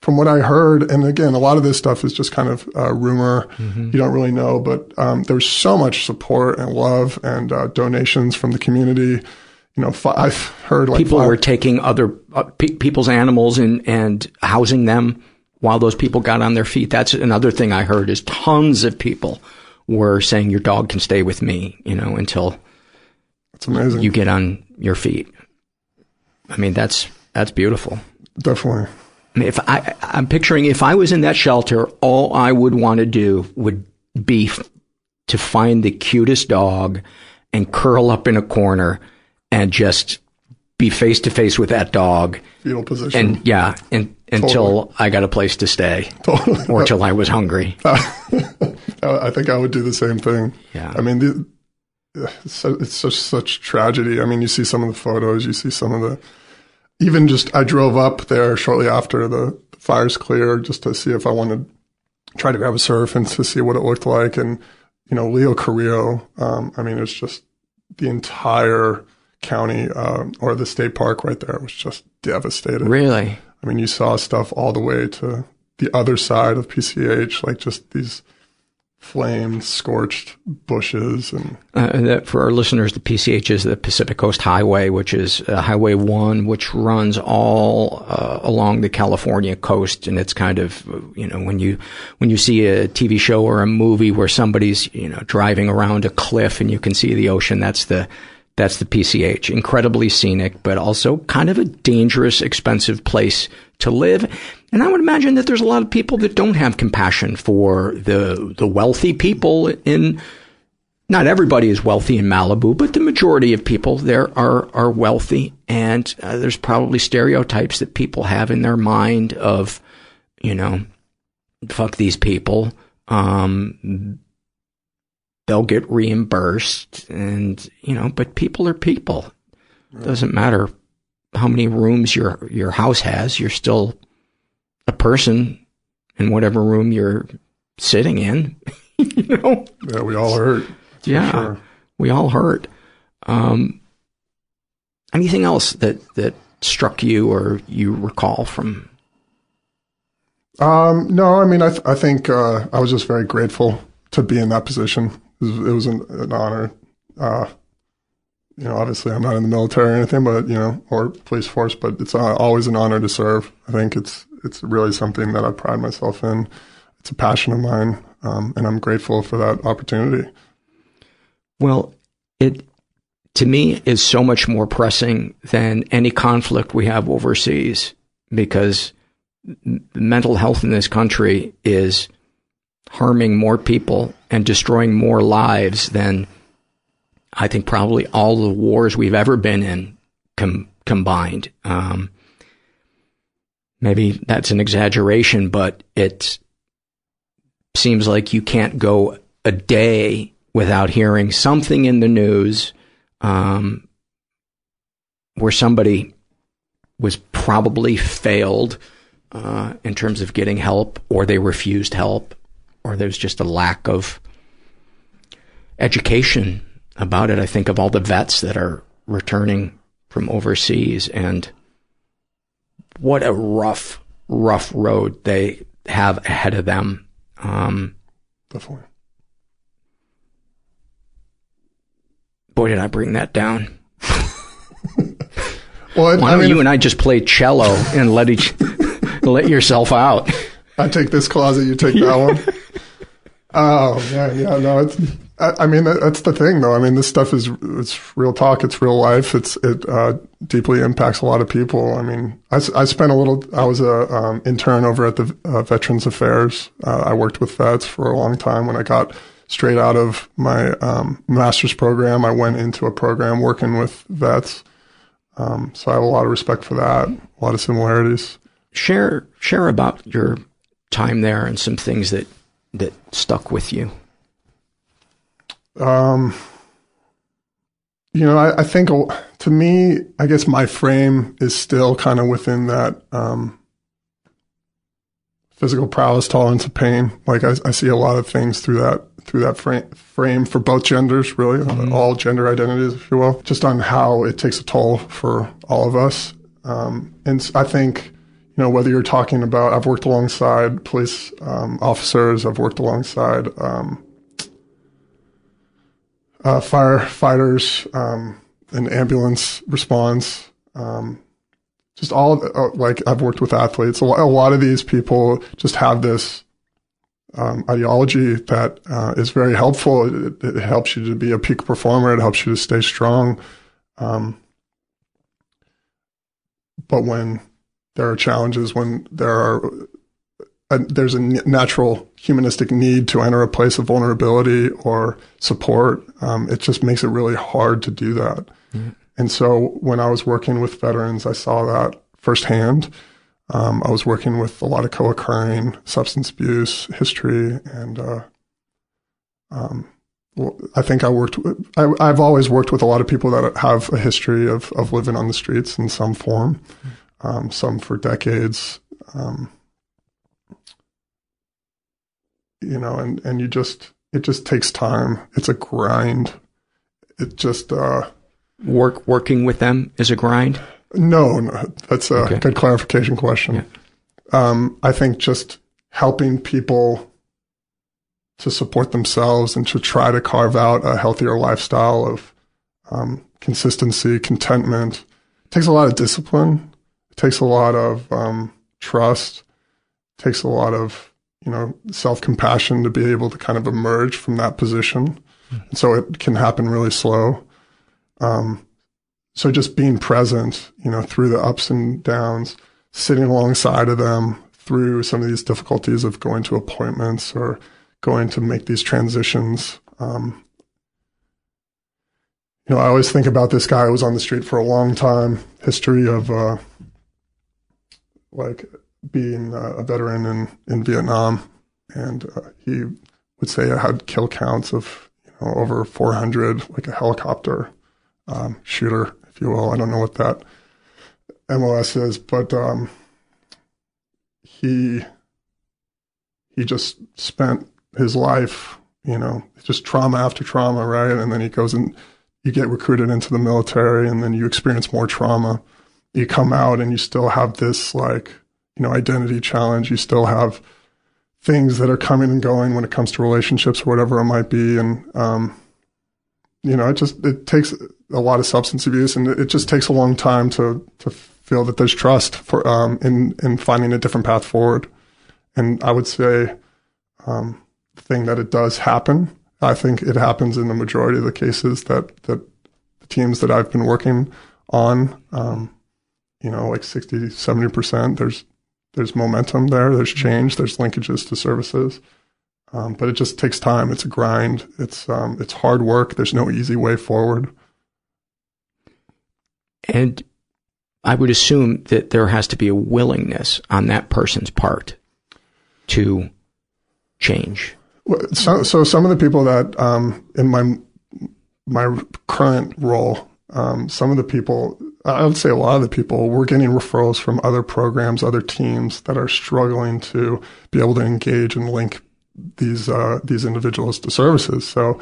from what I heard, and again, a lot of this stuff is just kind of uh, rumor. You don't really know, but um, there's so much support and love and uh, donations from the community. You know, fi- I've heard like people five- were taking other uh, pe- people's animals and and housing them while those people got on their feet. That's another thing I heard is tons of people were saying your dog can stay with me, you know, until It's amazing. you get on your feet. I mean, that's that's beautiful. Definitely. If I I'm picturing if I was in that shelter, all I would want to do would be f- to find the cutest dog and curl up in a corner and just be face to face with that dog Fetal position. and yeah, and until I got a place to stay, Totally. or till I was hungry. I think I would do the same thing. Yeah. I mean, the, it's, it's such such tragedy. I mean, you see some of the photos, you see some of the, even just I drove up there shortly after the fires cleared just to see if I wanted to try to grab a surf and to see what it looked like. And you know, Leo Carrillo. Um, I mean, it's just the entire county uh, or the state park right there was just devastated. Really? I mean, you saw stuff all the way to the other side of PCH, like just these flamed, scorched bushes and Uh, that for our listeners, the PCH is the Pacific Coast Highway, which is uh, Highway One, which runs all uh, along the California coast, and it's kind of you know when you when you see a TV show or a movie where somebody's you know driving around a cliff and you can see the ocean, that's the that's the PCH. Incredibly scenic, but also kind of a dangerous, expensive place to live. And I would imagine that there's a lot of people that don't have compassion for the the wealthy people in not everybody is wealthy in Malibu, but the majority of people there are are wealthy, and uh, there's probably stereotypes that people have in their mind of, you know, fuck these people. Um, they'll get reimbursed, and you know, but people are people. Doesn't matter how many rooms your your house has. You're still a person in whatever room you're sitting in. you know. Yeah, we all hurt. Yeah, sure. we all hurt. Um, anything else that that struck you or you recall from? Um, no, I mean, I, th- I think uh, I was just very grateful to be in that position. It was, it was an, an, honor. Uh, you know, obviously, I'm not in the military or anything, but you know, or police force, but it's uh, always an honor to serve. I think it's it's really something that I pride myself in. It's a passion of mine, um, and I'm grateful for that opportunity. Well, it to me is so much more pressing than any conflict we have overseas because mental health in this country is harming more people and destroying more lives than I think probably all the wars we've ever been in com- combined. Um, maybe that's an exaggeration, but it seems like you can't go a day without hearing something in the news um, where somebody was probably failed uh, in terms of getting help, or they refused help, or there's just a lack of education about it. I think of all the vets that are returning from overseas and what a rough, rough road they have ahead of them. Um, Definitely. Boy, did I bring that down. well, why don't mean, you and I just play cello and let each let yourself out? I take this closet, you take that one. Oh man, yeah, no, it's. I, mean, that, that's the thing, though. I mean, this stuff is it's real talk. It's real life. It's it uh, deeply impacts a lot of people. I mean, I, I spent a little. I was a um, intern over at the uh, Veterans Affairs. Uh, I worked with vets for a long time. When I got straight out of my um, master's program, I went into a program working with vets. Um, so I have a lot of respect for that. A lot of similarities. Share share about your time there and some things that that stuck with you. Um, you know, I, I think to me, I guess my frame is still kind of within that um, physical prowess, tolerance of pain. Like I, I, see a lot of things through that through that frame frame for both genders, really, mm-hmm. all gender identities, if you will, just on how it takes a toll for all of us. Um, and I think you know, whether you're talking about, I've worked alongside police um, officers, I've worked alongside um, uh, firefighters um, and ambulance response. Um, just all uh, like I've worked with athletes. A, a, lot of these people just have this um, ideology that uh, is very helpful. It, it, helps you to be a peak performer. It helps you to stay strong. Um, but when there are challenges when there are a, there's a natural humanistic need to enter a place of vulnerability or support. Um, it just makes it really hard to do that. Mm-hmm. And so when I was working with veterans, I saw that firsthand. Um, I was working with a lot of co-occurring substance abuse history, and uh, um, well, I think I worked. With, I, have always worked with a lot of people that have a history of of living on the streets in some form. Mm-hmm um, some for decades. Um, you know, and, and you just, it just takes time. It's a grind. It just, uh, work, working with them is a grind. No, no that's a okay. good clarification question. Yeah. Um, I think just helping people to support themselves and to try to carve out a healthier lifestyle of um, consistency, contentment. It takes a lot of discipline. It takes a lot of um, trust, takes a lot of you know self compassion to be able to kind of emerge from that position, mm-hmm. and so it can happen really slow. Um, so just being present, you know, through the ups and downs, sitting alongside of them through some of these difficulties of going to appointments or going to make these transitions. Um, you know, I always think about this guy who was on the street for a long time, history of uh, like being a veteran in, in Vietnam, and uh, he would say I had kill counts of you know over 400, like a helicopter um, shooter, if you will. I don't know what that MOS is, but um, he he just spent his life, you know, just trauma after trauma, right? And then he goes and you get recruited into the military, and then you experience more trauma. You come out and you still have this like you know identity challenge. You still have things that are coming and going when it comes to relationships or whatever it might be, and um, you know, it just it takes a lot of substance abuse, and it just takes a long time to to feel that there's trust for um, in in finding a different path forward. And I would say um, the thing that it does happen, I think it happens in the majority of the cases that that the teams that I've been working on, um, you know, like 60, 70 percent. There's there's momentum there. There's change. There's linkages to services. Um, but it just takes time. It's a grind. It's um, it's hard work. There's no easy way forward. And I would assume that there has to be a willingness on that person's part to change. So, so some of the people that um, in my my current role, um, some of the people, I would say a lot of the people, we're getting referrals from other programs, other teams that are struggling to be able to engage and link these uh, these individuals to services. So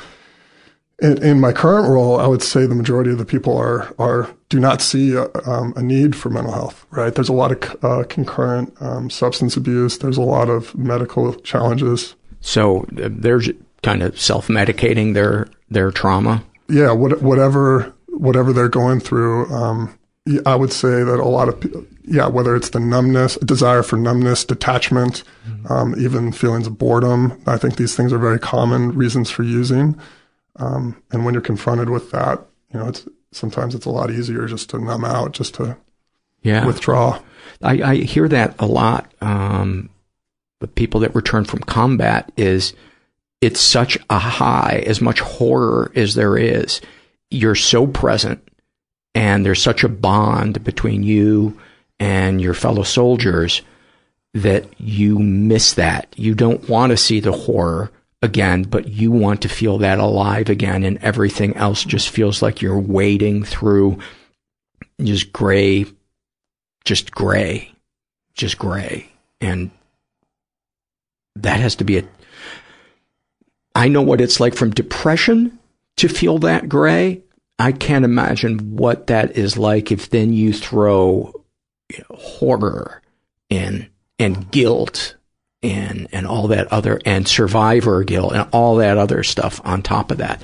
in, in, my current role, I would say the majority of the people are are do not see a, um, a need for mental health. Right? There's a lot of uh, concurrent um, substance abuse. There's a lot of medical challenges. So uh, they're kind of self medicating their their trauma. Yeah, what, whatever whatever they're going through. Um, I would say that a lot of yeah, whether it's the numbness, desire for numbness, detachment, mm-hmm. um, even feelings of boredom. I think these things are very common reasons for using. Um, and when you're confronted with that, you know, it's sometimes it's a lot easier just to numb out, just to yeah. withdraw. I, I hear that a lot. Um, the people that return from combat is it's such a high, as much horror as there is. You're so present and there's such a bond between you and your fellow soldiers that you miss that. You don't want to see the horror again, but you want to feel that alive again, and everything else just feels like you're wading through just gray, just gray, just gray. And that has to be a. I know what it's like from depression to feel that gray. I can't imagine what that is like if then you throw you know, horror in and guilt and and all that other and survivor guilt and all that other stuff on top of that.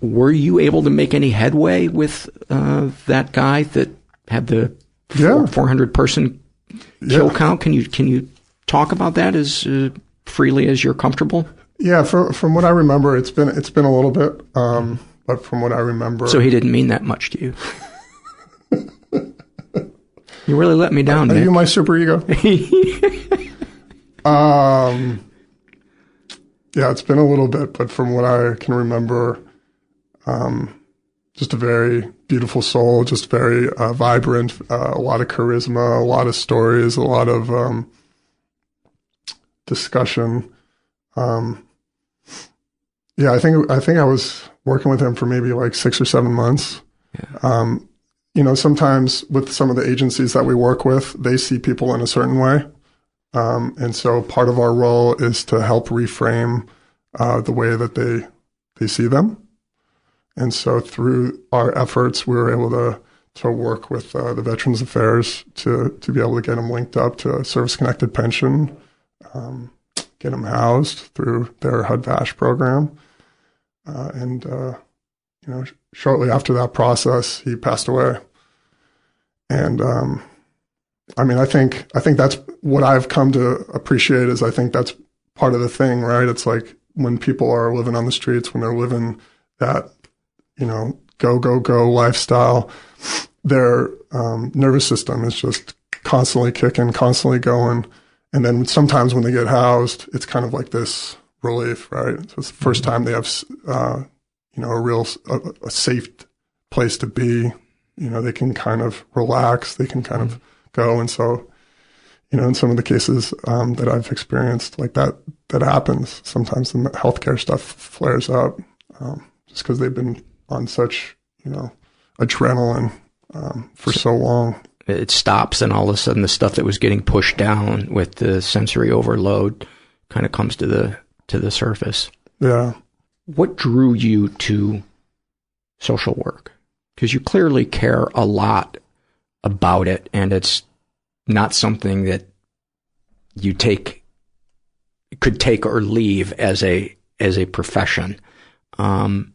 Were you able to make any headway with uh, that guy that had the yeah. four hundred person kill Yeah. count? Can you can you talk about that as uh, freely as you're comfortable? Yeah, from from what I remember, it's been it's been a little bit, um, but from what I remember, So he didn't mean that much to you. you really let me down, Are Nick. you my super ego? um, yeah, it's been a little bit, but from what I can remember, um, just a very beautiful soul, just very uh, vibrant, uh, a lot of charisma, a lot of stories, a lot of um, discussion. Um, yeah, I think I think I was working with him for maybe like six or seven months. Um, you know, sometimes with some of the agencies that we work with, they see people in a certain way. Um, and so part of our role is to help reframe uh, the way that they they see them. And so through our efforts, we were able to to work with uh, the Veterans Affairs to to be able to get them linked up to a service connected pension, um, get them housed through their HUD VASH program, uh, and uh, you know, sh- shortly after that process, he passed away. And um, I mean, I think I think that's what I've come to appreciate. Is I think that's part of the thing, right? It's like when people are living on the streets, when they're living that, you know, go go go lifestyle, their um, nervous system is just constantly kicking, constantly going, and then sometimes when they get housed, it's kind of like this relief, right? So it's the 1st time they have, uh, you know, a real a, a safe place to be. You know, they can kind of relax, they can kind of go, and so, you know, in some of the cases um, that I've experienced, like that, that happens. Sometimes the healthcare stuff flares up um, just because they've been on such, you know, adrenaline um, for so long. it stops and all of a sudden the stuff that was getting pushed down with the sensory overload kind of comes to the to the surface. Yeah. What drew you to social work? Because you clearly care a lot about it and it's not something that you take could take or leave as a as a profession. Um,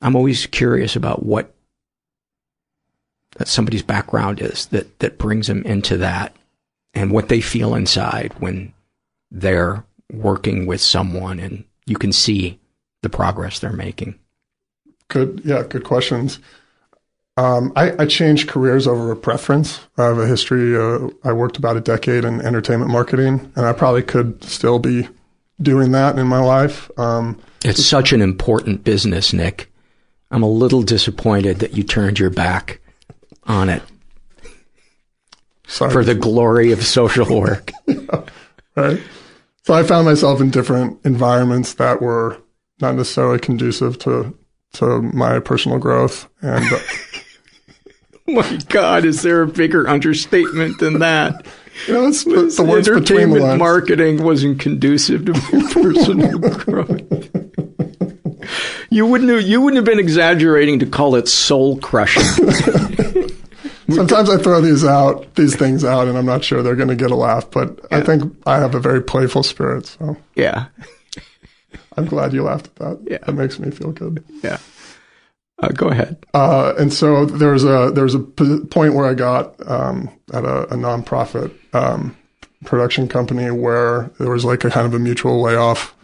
I'm always curious about what that somebody's background is that that brings them into that and what they feel inside when they're working with someone and you can see the progress they're making. Good, yeah, good questions. Um, I, I, changed careers over a preference. I have a history. Uh, I worked about a decade in entertainment marketing, and I probably could still be doing that in my life. Um, it's such an important business, Nick. I'm a little disappointed that you turned your back on it Sorry. for the glory of social work. yeah, right. So I found myself in different environments that were not necessarily conducive to to my personal growth and. Uh, my God, is there a bigger understatement than that? You know, it's the, the words the marketing wasn't conducive to my personal growth. You wouldn't have, you wouldn't have been exaggerating to call it soul crushing. Sometimes I throw these out, these things out, and I'm not sure they're going to get a laugh. But yeah. I think I have a very playful spirit. So yeah, I'm glad you laughed at that. Yeah, that makes me feel good. Yeah. Uh, go ahead. Uh, and so there was a there was a point where I got um, at a, a nonprofit um, production company where there was like a kind of a mutual layoff.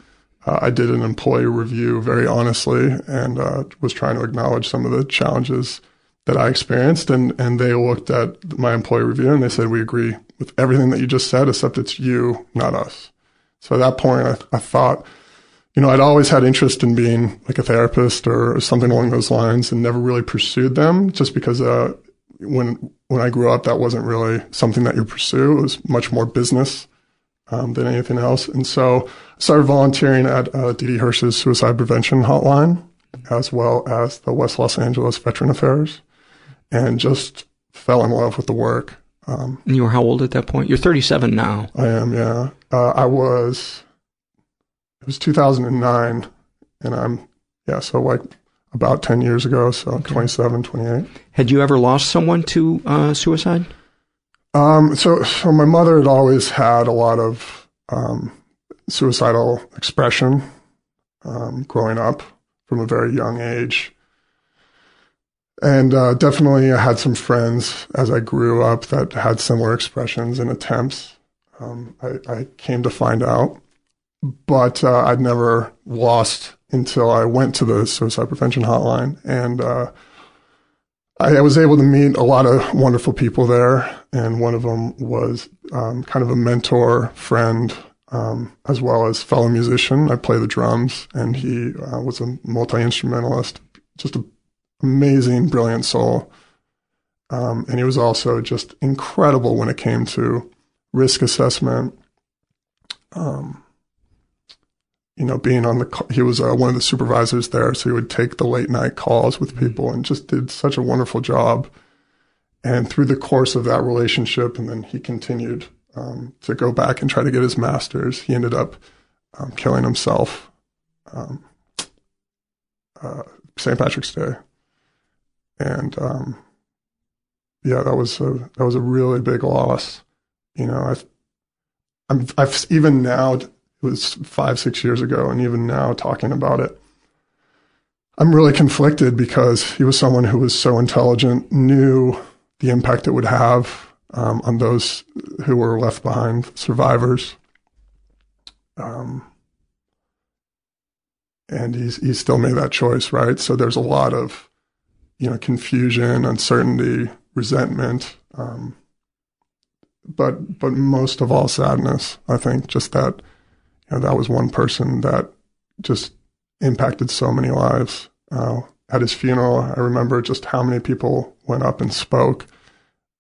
Uh, I did an employee review very honestly and uh, was trying to acknowledge some of the challenges that I experienced. And and they looked at my employee review and they said we agree with everything that you just said, except it's you, not us. So at that point, I, I thought you know, I'd always had interest in being like a therapist or something along those lines and never really pursued them just because, uh, when, when I grew up, that wasn't really something that you pursue. It was much more business, um, than anything else. And so I started volunteering at, uh, Didi Hirsch's suicide prevention hotline as well as the West Los Angeles Veteran Affairs and just fell in love with the work. Um, and you were how old at that point? You're 37 now. I am, yeah. Uh, I was it was 2009 and I'm, yeah, so like about 10 years ago, so okay. 27, 28. Had you ever lost someone to uh, suicide? Um, so, so my mother had always had a lot of um, suicidal expression um, growing up from a very young age. And uh, definitely, I had some friends as I grew up that had similar expressions and attempts. Um, I, I, came to find out but uh, I'd never lost until I went to the suicide prevention hotline, and uh, I, was able to meet a lot of wonderful people there. And one of them was um, kind of a mentor, friend, um, as well as fellow musician. I play the drums, and he uh, was a multi instrumentalist, just an amazing, brilliant soul. Um, and he was also just incredible when it came to risk assessment. Um, you know, being on the, he was uh, one of the supervisors there. So he would take the late night calls with people and just did such a wonderful job. And through the course of that relationship, and then he continued um, to go back and try to get his master's. He ended up um, killing himself um, uh, St. Patrick's Day, and um, yeah, that was a that was a really big loss. You know, I've I'm I've even now it was five, six years ago. And even now talking about it, I'm really conflicted because he was someone who was so intelligent, knew the impact it would have um, on those who were left behind, survivors. Um, and he's he still made that choice, right? So there's a lot of, you know, confusion, uncertainty, resentment, um, but but most of all, sadness. I think just that you know, that was one person that just impacted so many lives. Uh, at his funeral, I remember just how many people went up and spoke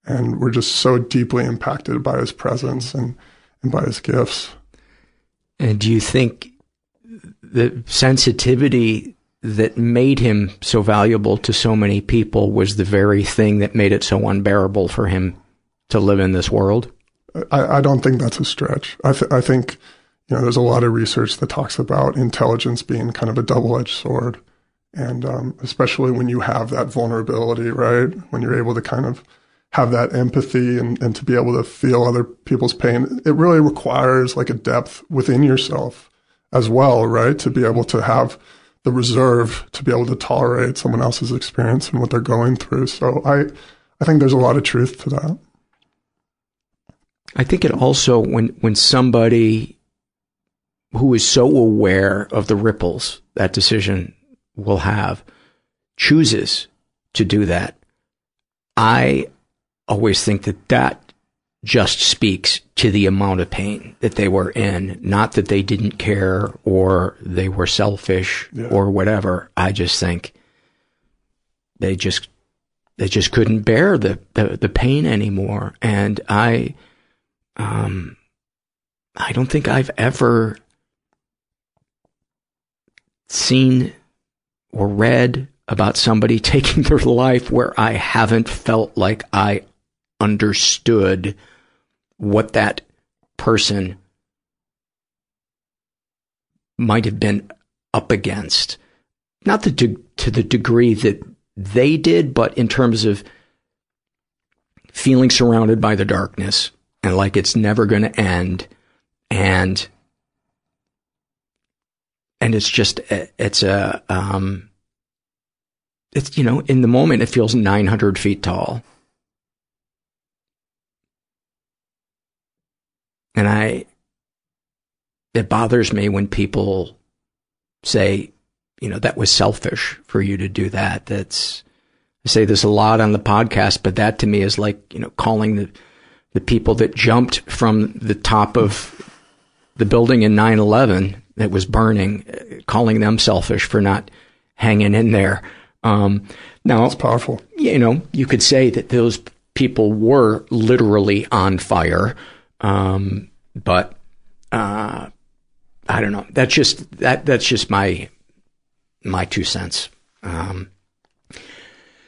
and were just so deeply impacted by his presence and, and by his gifts. And do you think the sensitivity that made him so valuable to so many people was the very thing that made it so unbearable for him to live in this world? I, I don't think that's a stretch. I, th- I think, you know, there's a lot of research that talks about intelligence being kind of a double-edged sword. And um, especially when you have that vulnerability, right? When you're able to kind of have that empathy and, and to be able to feel other people's pain, it really requires like a depth within yourself as well, right? To be able to have the reserve to be able to tolerate someone else's experience and what they're going through. So I, I think there's a lot of truth to that. I think it also when when somebody who is so aware of the ripples that decision will have chooses to do that, I always think that that just speaks to the amount of pain that they were in, not that they didn't care or they were selfish yeah. or whatever. I just think they just they just couldn't bear the, the, the pain anymore. And I um I don't think I've ever seen or read about somebody taking their life where I haven't felt like I understood what that person might have been up against. Not the de- to the degree that they did, but in terms of feeling surrounded by the darkness and like it's never going to end and and it's just it's a um it's you know in the moment it feels 900 feet tall And I, it bothers me when people say, you know, that was selfish for you to do that. That's, I say this a lot on the podcast, but that to me is like, you know, calling the, the people that jumped from the top of the building in 9-11 that was burning, calling them selfish for not hanging in there. Um, now, it's powerful. You know, you could say that those people were literally on fire. Um, but, uh, I don't know. That's just, that, that's just my, my two cents. Um,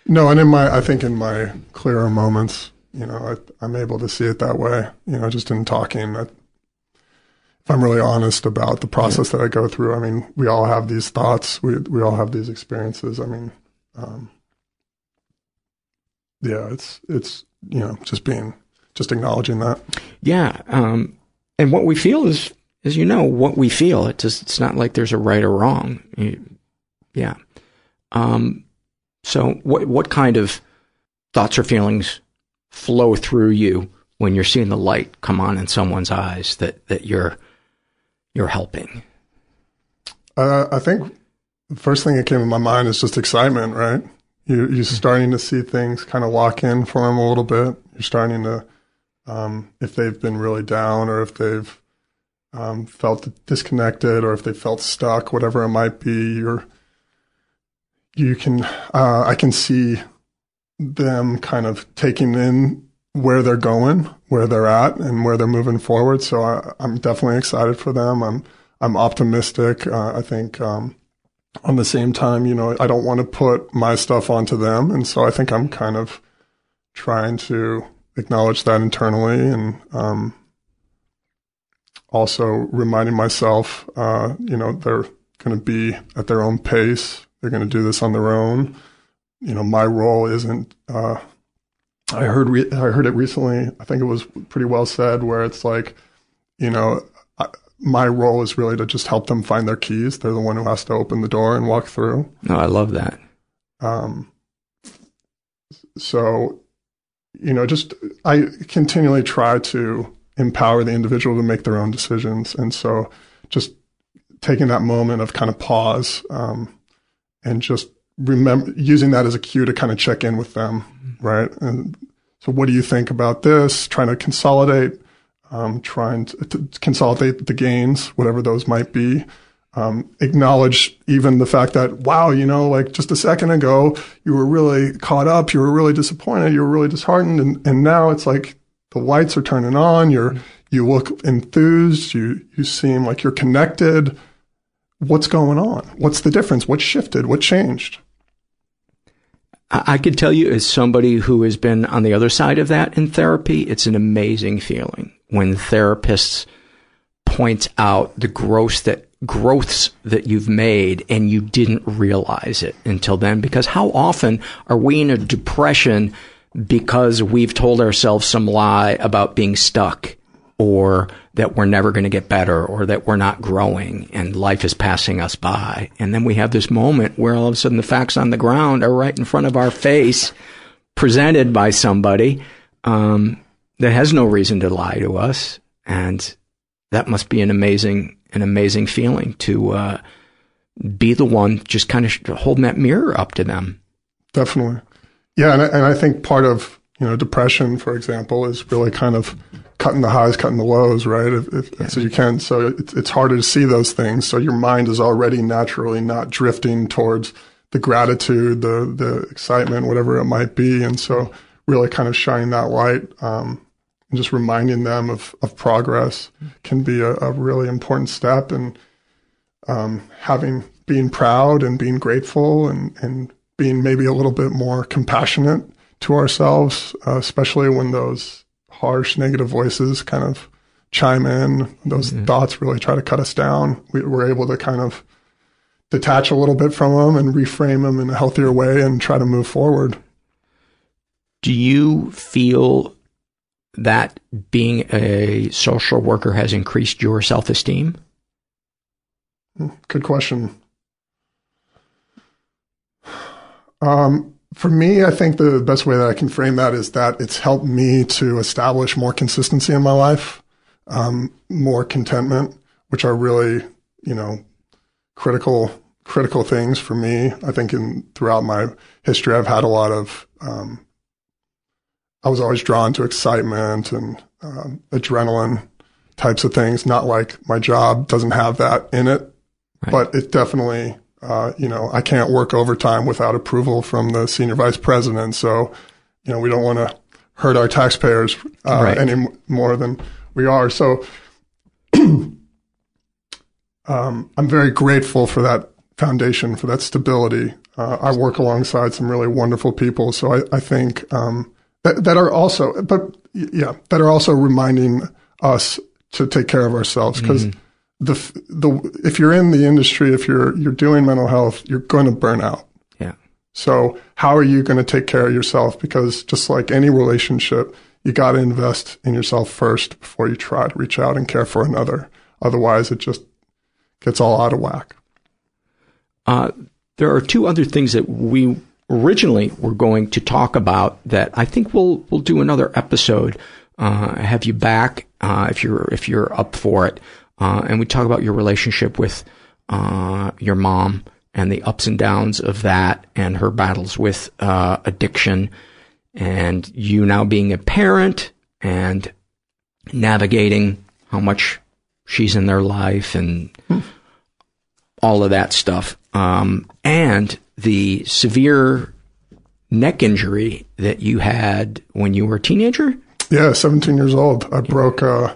no, and in my, I think in my clearer moments, you know, I, am able to see it that way. You know, just in talking, I, if I'm really honest about the process that I go through, I mean, we all have these thoughts. We we all have these experiences. I mean, um, yeah, it's it's you know just being just acknowledging that. Yeah. Um, and what we feel is, is, you know, what we feel. It's just, it's not like there's a right or wrong. Yeah. Um, so what, what kind of thoughts or feelings flow through you when you're seeing the light come on in someone's eyes that, that you're, you're helping? Uh, I think the first thing that came to my mind is just excitement, right? You, you're starting to see things kind of lock in for them a little bit. You're starting to um, if they've been really down or if they've um, felt disconnected or if they felt stuck, whatever it might be, you're, you can, uh, I can see them kind of taking in where they're going, where they're at and where they're moving forward. So I, am definitely excited for them. I'm, I'm optimistic. Uh, I think, um, on the same time, you know, I don't want to put my stuff onto them. And so I think I'm kind of trying to acknowledge that internally and um, also reminding myself, uh, you know, they're going to be at their own pace. They're going to do this on their own. You know, my role isn't. Uh, I heard re- I heard it recently. I think it was pretty well said, where it's like, you know, I, my role is really to just help them find their keys. They're the one who has to open the door and walk through. No, I love that. Um, so you know, just I continually try to empower the individual to make their own decisions. And so just taking that moment of kind of pause um, and just remember using that as a cue to kind of check in with them, right? And so, what do you think about this? Trying to consolidate, um, trying to, to, consolidate the gains, whatever those might be um, acknowledge even the fact that, wow, you know, like just a second ago, you were really caught up, you were really disappointed, you were really disheartened. And, and now it's like the lights are turning on, you're, you look enthused, you, you seem like you're connected. what's going on? What's the difference? What shifted? What changed? I could tell you, as somebody who has been on the other side of that in therapy, it's an amazing feeling when therapists point out the growth that growths that you've made and you didn't realize it until then. Because how often are we in a depression because we've told ourselves some lie about being stuck or that we're never going to get better or that we're not growing and life is passing us by. And then we have this moment where all of a sudden the facts on the ground are right in front of our face, presented by somebody, um, that has no reason to lie to us. And that must be an amazing, an amazing feeling to, uh, be the one just kind of holding that mirror up to them. Definitely. Yeah. And I, and I think part of, you know, depression, for example, is really kind of cutting the highs, cutting the lows, right? If, if yeah. as you can. So it's, it's harder to see those things. So your mind is already naturally not drifting towards the gratitude, the, the excitement, whatever it might be. And so really kind of shining that light, um, and just reminding them of, of progress can be a, a really important step. And, um, having, being proud and being grateful and, and being maybe a little bit more compassionate to ourselves, uh, especially when those harsh negative voices kind of chime in. Those mm-hmm. thoughts really try to cut us down. We, we're able to kind of detach a little bit from them and reframe them in a healthier way and try to move forward. Do you feel that being a social worker has increased your self esteem? Hmm, good question. Um, for me, I think the best way that I can frame that is that it's helped me to establish more consistency in my life, um, more contentment, which are really, you know, critical critical things for me. I think in throughout my history, I've had a lot of. Um, I was always drawn to excitement and um, adrenaline types of things. Not like my job doesn't have that in it, right. but it definitely uh, you know, I can't work overtime without approval from the senior vice president. So, you know, we don't want to hurt our taxpayers uh, right. any more than we are. So, um, I'm very grateful for that foundation, for that stability. Uh, I work alongside some really wonderful people. So I, I think um, that, that are also, but yeah, that are also reminding us to take care of ourselves because. Mm-hmm the the if you're in the industry, if you're you're doing mental health, you're going to burn out. Yeah. So how are you going to take care of yourself? Because just like any relationship, you got to invest in yourself first before you try to reach out and care for another. Otherwise, it just gets all out of whack. Uh, there are two other things that we originally were going to talk about that I think we'll we'll do another episode. Uh, have you back uh, if you're if you're up for it. Uh, and we talk about your relationship with uh, your mom and the ups and downs of that and her battles with uh, addiction and you now being a parent and navigating how much she's in their life and hmm. all of that stuff. Um, and the severe neck injury that you had when you were a teenager? Yeah, 17 years old. I broke uh,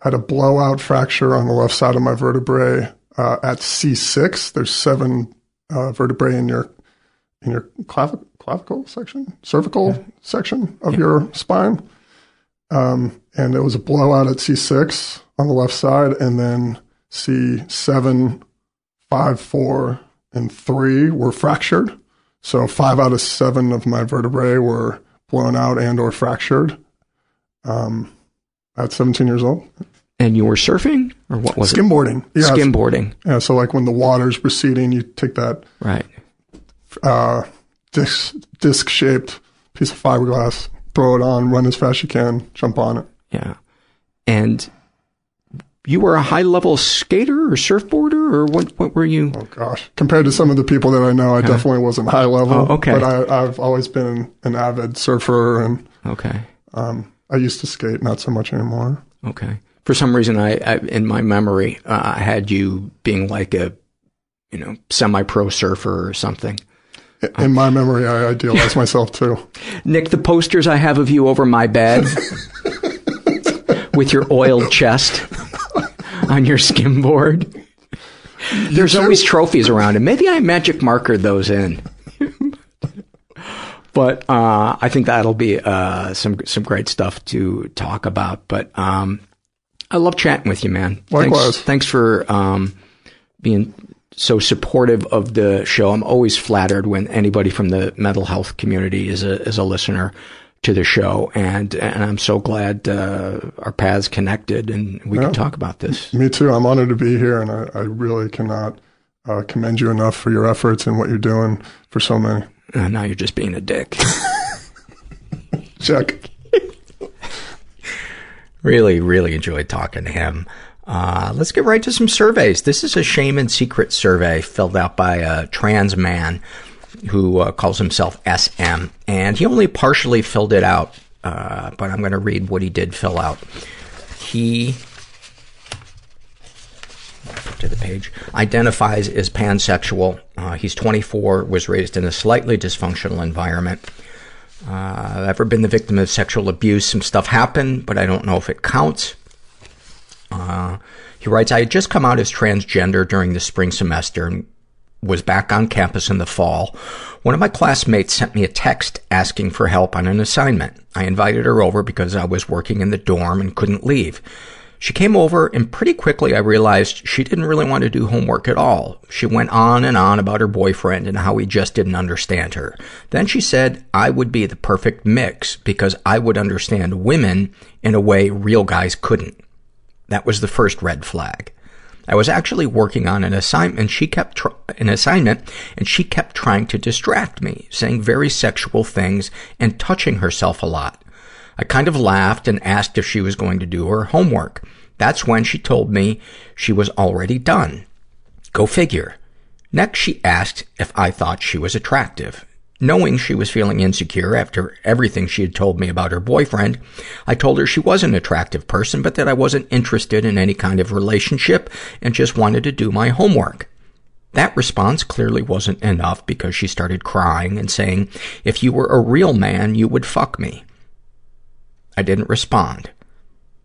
had a blowout fracture on the left side of my vertebrae uh, at C6. There's seven uh, vertebrae in your in your clav- clavicle section, cervical yeah. section of yeah. your spine. Um, and it was a blowout at C6 on the left side, and then C7, 5, 4, and 3 were fractured. So five out of seven of my vertebrae were blown out and or fractured. Um, at 17 years old. And you were surfing, or what was skimboarding. it? Skimboarding. Yeah, skimboarding. Yeah. So like when the water's receding, you take that right uh, disc disc shaped piece of fiberglass, throw it on, run as fast as you can, jump on it. Yeah. And you were a high level skater or surfboarder or what, what were you? Oh gosh. Compared to some of the people that I know, I definitely wasn't high level. Oh, okay. But I, have always been an avid surfer and, okay. Um, I used to skate, not so much anymore. Okay. For some reason, I, I in my memory, uh, I had you being like a, you know, semi-pro surfer or something. In my memory, I idealize myself too. Nick, the posters I have of you over my bed with your oiled chest on your skimboard. There's always trophies around, and maybe I magic marker those in. but uh, I think that'll be uh, some some great stuff to talk about. But um, I love chatting with you, man. Likewise. Thanks, thanks for um, being so supportive of the show. I'm always flattered when anybody from the mental health community is a is a listener to the show, and and I'm so glad uh, our paths connected and we Yeah. can talk about this. Me too. I'm honored to be here, and I, I really cannot uh, commend you enough for your efforts and what you're doing for so many. Uh, now you're just being a dick. Check. Really, really enjoyed talking to him. Uh, let's get right to some surveys. This is a shame and secret survey filled out by a trans man who uh, calls himself SM, and he only partially filled it out. Uh, but I'm going to read what he did fill out. He to the page identifies as pansexual. Uh, he's 24, was raised in a slightly dysfunctional environment. Uh, ever been the victim of sexual abuse? Some stuff happened, but I don't know if it counts. Uh, he writes, I had just come out as transgender during the spring semester and was back on campus in the fall. One of my classmates sent me a text asking for help on an assignment. I invited her over because I was working in the dorm and couldn't leave. She came over and pretty quickly I realized she didn't really want to do homework at all. She went on and on about her boyfriend and how he just didn't understand her. Then she said I would be the perfect mix because I would understand women in a way real guys couldn't. That was the first red flag. I was actually working on an assignment, she kept tr- an assignment, and she kept trying to distract me, saying very sexual things and touching herself a lot. I kind of laughed and asked if she was going to do her homework. That's when she told me she was already done. Go figure. Next, she asked if I thought she was attractive. Knowing she was feeling insecure after everything she had told me about her boyfriend, I told her she was an attractive person, but that I wasn't interested in any kind of relationship and just wanted to do my homework. That response clearly wasn't enough because she started crying and saying, if you were a real man, you would fuck me. I didn't respond.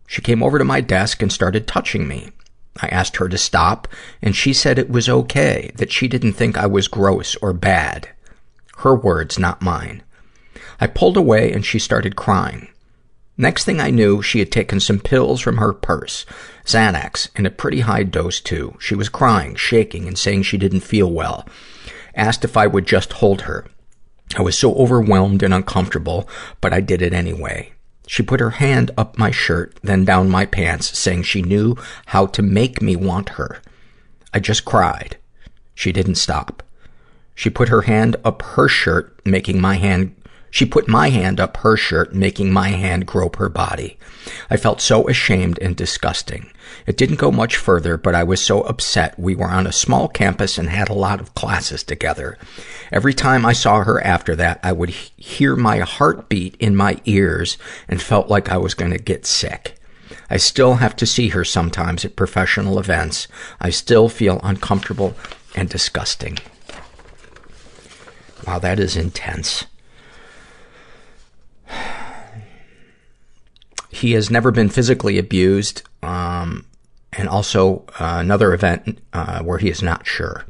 She came over to my desk and started touching me. I asked her to stop, and she said it was okay, that she didn't think I was gross or bad. Her words, not mine. I pulled away and she started crying. Next thing I knew, she had taken some pills from her purse. Xanax, in a pretty high dose too. She was crying, shaking, and saying she didn't feel well. Asked if I would just hold her. I was so overwhelmed and uncomfortable, but I did it anyway. She put her hand up my shirt, then down my pants, saying she knew how to make me want her. I just cried. She didn't stop. She put her hand up her shirt, making my hand, she put my hand up her shirt, making my hand grope her body. I felt so ashamed and disgusting. It didn't go much further, but I was so upset. We were on a small campus and had a lot of classes together. Every time I saw her after that, I would he- hear my heartbeat in my ears and felt like I was going to get sick. I still have to see her sometimes at professional events. I still feel uncomfortable and disgusting. Wow, that is intense. He has never been physically abused, um, and also uh, another event uh, where he is not sure.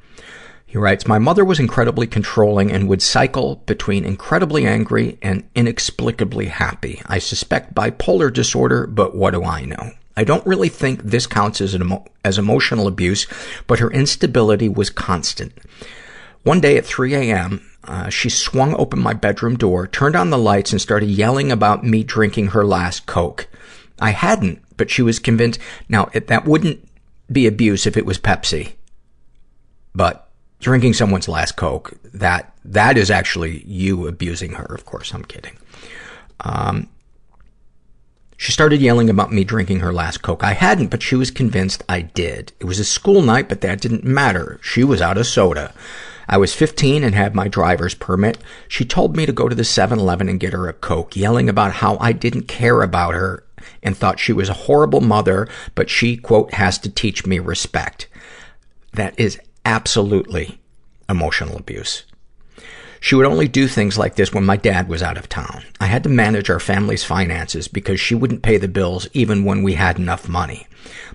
He writes, My mother was incredibly controlling and would cycle between incredibly angry and inexplicably happy. I suspect bipolar disorder, but what do I know? I don't really think this counts as, emo- as emotional abuse, but her instability was constant. One day at 3 a.m., she swung open my bedroom door, turned on the lights, and started yelling about me drinking her last Coke. I hadn't, but she was convinced. Now, it, that wouldn't be abuse if it was Pepsi. But drinking someone's last Coke, that, that is actually you abusing her. Of course, I'm kidding. Um, she started yelling about me drinking her last Coke. I hadn't, but she was convinced I did. It was a school night, but that didn't matter. She was out of soda. I was 15 and had my driver's permit. She told me to go to the 7-Eleven and get her a Coke, yelling about how I didn't care about her and thought she was a horrible mother, but she, quote, has to teach me respect. That is absolutely emotional abuse. She would only do things like this when my dad was out of town. I had to manage our family's finances because she wouldn't pay the bills even when we had enough money.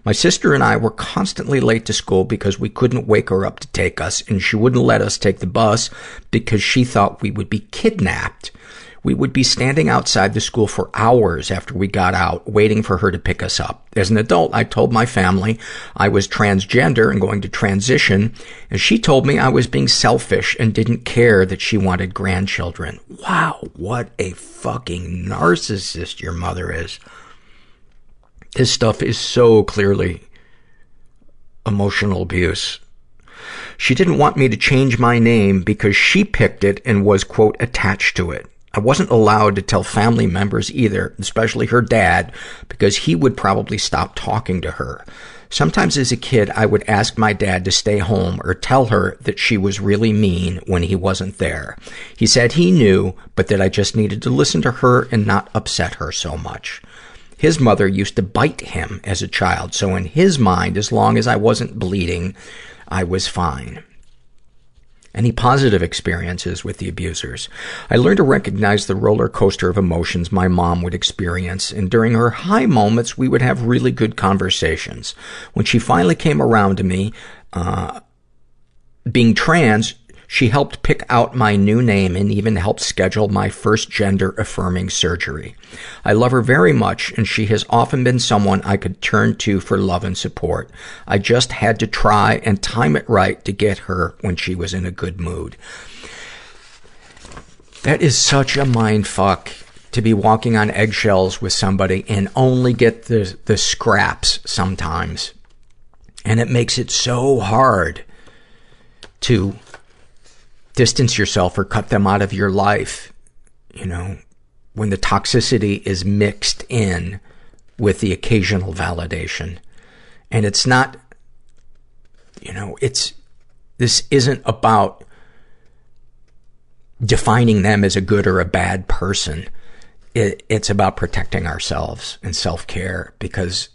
My sister and I were constantly late to school because we couldn't wake her up to take us, and she wouldn't let us take the bus because she thought we would be kidnapped. We would be standing outside the school for hours after we got out, waiting for her to pick us up. As an adult, I told my family I was transgender and going to transition, and she told me I was being selfish and didn't care that she wanted grandchildren. Wow, what a fucking narcissist your mother is. This stuff is so clearly emotional abuse. She didn't want me to change my name because she picked it and was, quote, attached to it. I wasn't allowed to tell family members either, especially her dad, because he would probably stop talking to her. Sometimes as a kid, I would ask my dad to stay home or tell her that she was really mean when he wasn't there. He said he knew, but that I just needed to listen to her and not upset her so much. His mother used to bite him as a child, so in his mind, as long as I wasn't bleeding, I was fine. Any positive experiences with the abusers? I learned to recognize the roller coaster of emotions my mom would experience, and during her high moments, we would have really good conversations. When she finally came around to me, uh, being trans, she helped pick out my new name and even helped schedule my first gender affirming surgery. I love her very much and she has often been someone I could turn to for love and support. I just had to try and time it right to get her when she was in a good mood. That is such a mind fuck to be walking on eggshells with somebody and only get the, the scraps sometimes. And it makes it so hard to distance yourself or cut them out of your life, you know, when the toxicity is mixed in with the occasional validation. And it's not, you know, it's, this isn't about defining them as a good or a bad person. It, it's about protecting ourselves and self-care because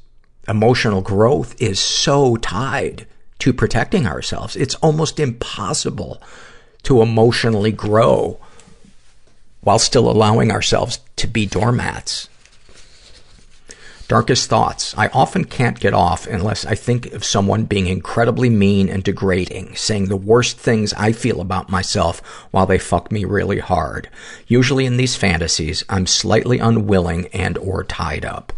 emotional growth is so tied to protecting ourselves. It's almost impossible to emotionally grow while still allowing ourselves to be doormats. Darkest thoughts. I often can't get off unless I think of someone being incredibly mean and degrading, saying the worst things I feel about myself while they fuck me really hard. Usually in these fantasies, I'm slightly unwilling and or tied up.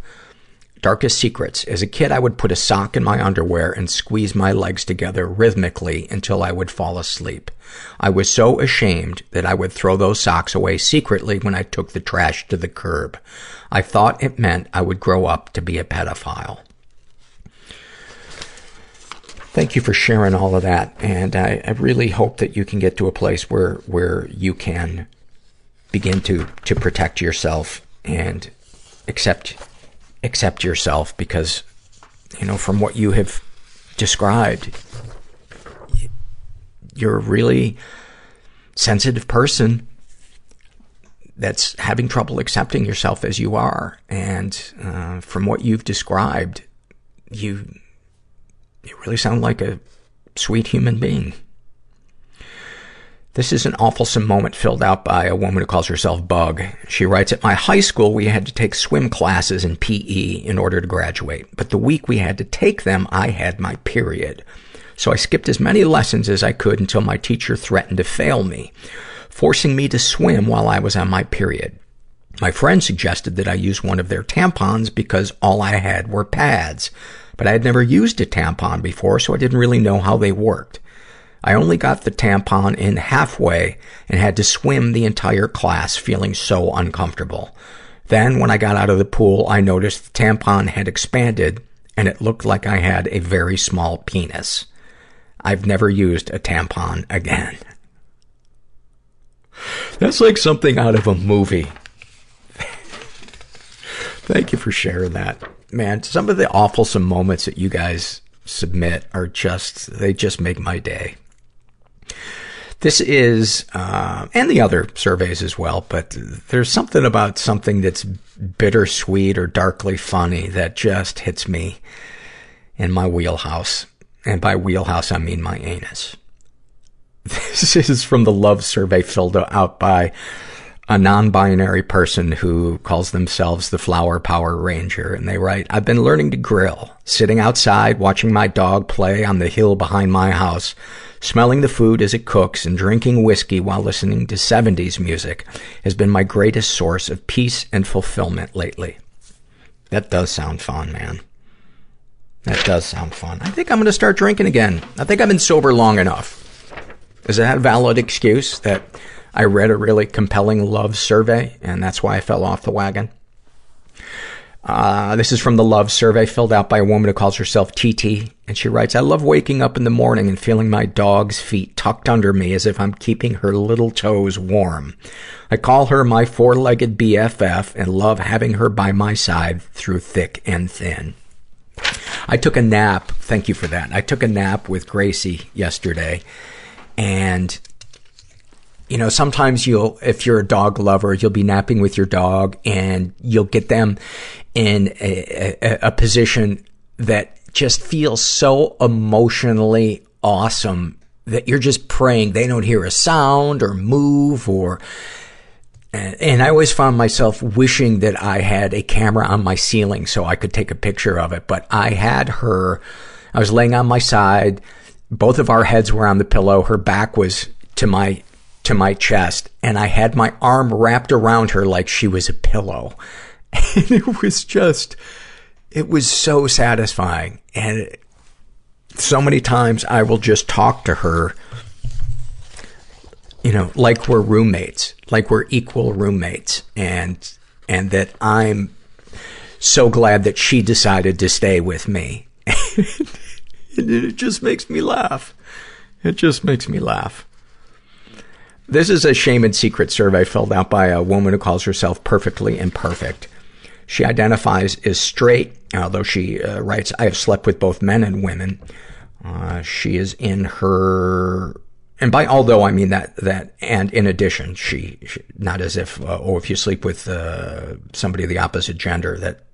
Darkest secrets. As a kid, I would put a sock in my underwear and squeeze my legs together rhythmically until I would fall asleep. I was so ashamed that I would throw those socks away secretly when I took the trash to the curb. I thought it meant I would grow up to be a pedophile. Thank you for sharing all of that. And I, I really hope that you can get to a place where, where you can begin to, to protect yourself and accept, accept yourself because, you know, from what you have described, you're a really sensitive person that's having trouble accepting yourself as you are. And, uh, from what you've described, you, you really sound like a sweet human being. This is an awful moment filled out by a woman who calls herself Bug. She writes, At my high school, we had to take swim classes in PE in order to graduate. But the week we had to take them, I had my period. So I skipped as many lessons as I could until my teacher threatened to fail me, forcing me to swim while I was on my period. My friend suggested that I use one of their tampons because all I had were pads. But I had never used a tampon before, so I didn't really know how they worked. I only got the tampon in halfway and had to swim the entire class feeling so uncomfortable. Then, when I got out of the pool, I noticed the tampon had expanded and it looked like I had a very small penis. I've never used a tampon again. That's like something out of a movie. Thank you for sharing that. Man, some of the awful moments that you guys submit are just, they just make my day. This is, uh, and the other surveys as well, but there's something about something that's bittersweet or darkly funny that just hits me in my wheelhouse. And by wheelhouse, I mean my anus. This is from the love survey filled out by a non-binary person who calls themselves the Flower Power Ranger. And they write, I've been learning to grill, sitting outside, watching my dog play on the hill behind my house, smelling the food as it cooks and drinking whiskey while listening to 70s music has been my greatest source of peace and fulfillment lately. That does sound fun, man. That does sound fun. I think I'm going to start drinking again. I think I've been sober long enough. Is that a valid excuse that I read a really compelling love survey and that's why I fell off the wagon? Uh, this is from the love survey filled out by a woman who calls herself TT. And she writes, I love waking up in the morning and feeling my dog's feet tucked under me as if I'm keeping her little toes warm. I call her my four-legged BFF and love having her by my side through thick and thin. I took a nap. Thank you for that. I took a nap with Gracie yesterday and you know, sometimes you'll, if you're a dog lover, you'll be napping with your dog and you'll get them in a, a, a position that just feels so emotionally awesome that you're just praying they don't hear a sound or move or, and, and I always found myself wishing that I had a camera on my ceiling so I could take a picture of it. But I had her, I was laying on my side. Both of our heads were on the pillow. Her back was to my to my chest and I had my arm wrapped around her like she was a pillow. And it was just, it was so satisfying. And so many times I will just talk to her, you know, like we're roommates, like we're equal roommates and, and that I'm so glad that she decided to stay with me. And it just makes me laugh. It just makes me laugh. This is a shame and secret survey filled out by a woman who calls herself perfectly imperfect. She identifies as straight, although she uh, writes, I have slept with both men and women. Uh, she is in her, and by although I mean that, that, and in addition, she, she not as if, uh, oh, if you sleep with, uh, somebody of the opposite gender, that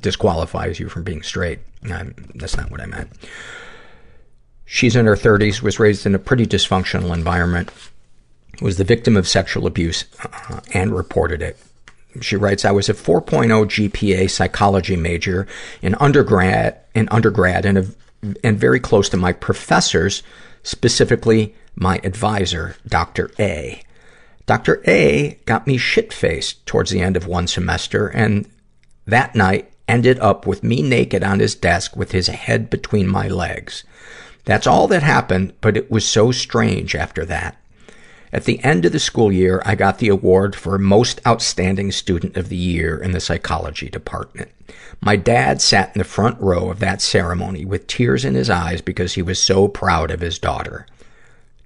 disqualifies you from being straight. I'm, that's not what I meant. She's in her 30s, was raised in a pretty dysfunctional environment, was the victim of sexual abuse, uh, and reported it. She writes, I was a 4.0 GPA psychology major in undergrad, in undergrad and, a, and very close to my professors, specifically my advisor, Dr. A. Dr. A got me shit-faced towards the end of one semester, and that night ended up with me naked on his desk with his head between my legs. That's all that happened, but it was so strange after that. At the end of the school year, I got the award for Most Outstanding Student of the Year in the Psychology Department. My dad sat in the front row of that ceremony with tears in his eyes because he was so proud of his daughter.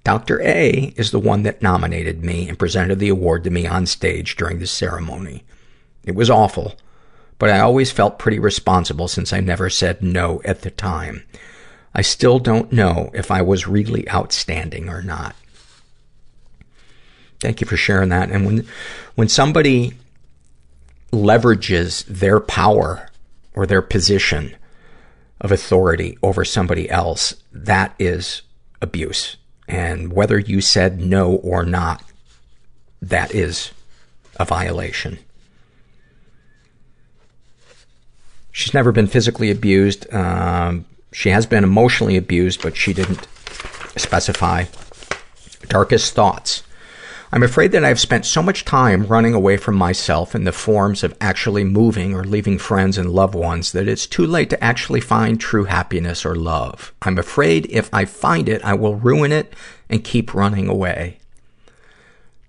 Dr. A is the one that nominated me and presented the award to me on stage during the ceremony. It was awful, but I always felt pretty responsible since I never said no at the time. I still don't know if I was really outstanding or not. Thank you for sharing that. And when, when somebody leverages their power or their position of authority over somebody else, that is abuse. And whether you said no or not, that is a violation. She's never been physically abused. Um, she has been emotionally abused, but she didn't specify. Darkest thoughts. I'm afraid that I've spent so much time running away from myself in the forms of actually moving or leaving friends and loved ones that it's too late to actually find true happiness or love. I'm afraid if I find it, I will ruin it and keep running away.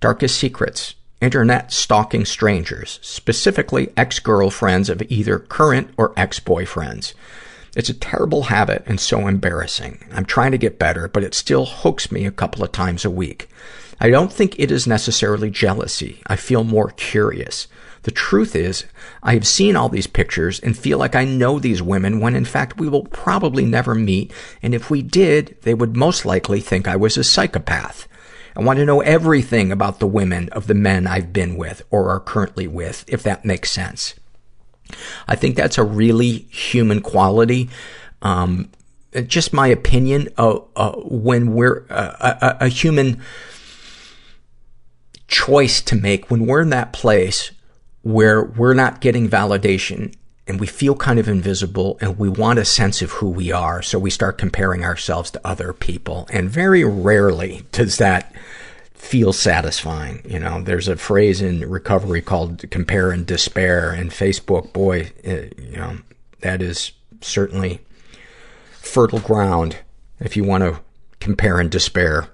Darkest secrets. Internet stalking strangers, specifically ex-girlfriends of either current or ex-boyfriends. It's a terrible habit and so embarrassing. I'm trying to get better, but it still hooks me a couple of times a week. I don't think it is necessarily jealousy. I feel more curious. The truth is, I have seen all these pictures and feel like I know these women when in fact we will probably never meet, and if we did, they would most likely think I was a psychopath. I want to know everything about the women of the men I've been with or are currently with, if that makes sense. I think that's a really human quality. Um, just my opinion, uh, uh, when we're uh, a, a human choice to make, when we're in that place where we're not getting validation and we feel kind of invisible and we want a sense of who we are. So we start comparing ourselves to other people. And very rarely does that feel satisfying. You know, there's a phrase in recovery called compare and despair and Facebook, boy, it, you know, that is certainly fertile ground if you want to compare and despair.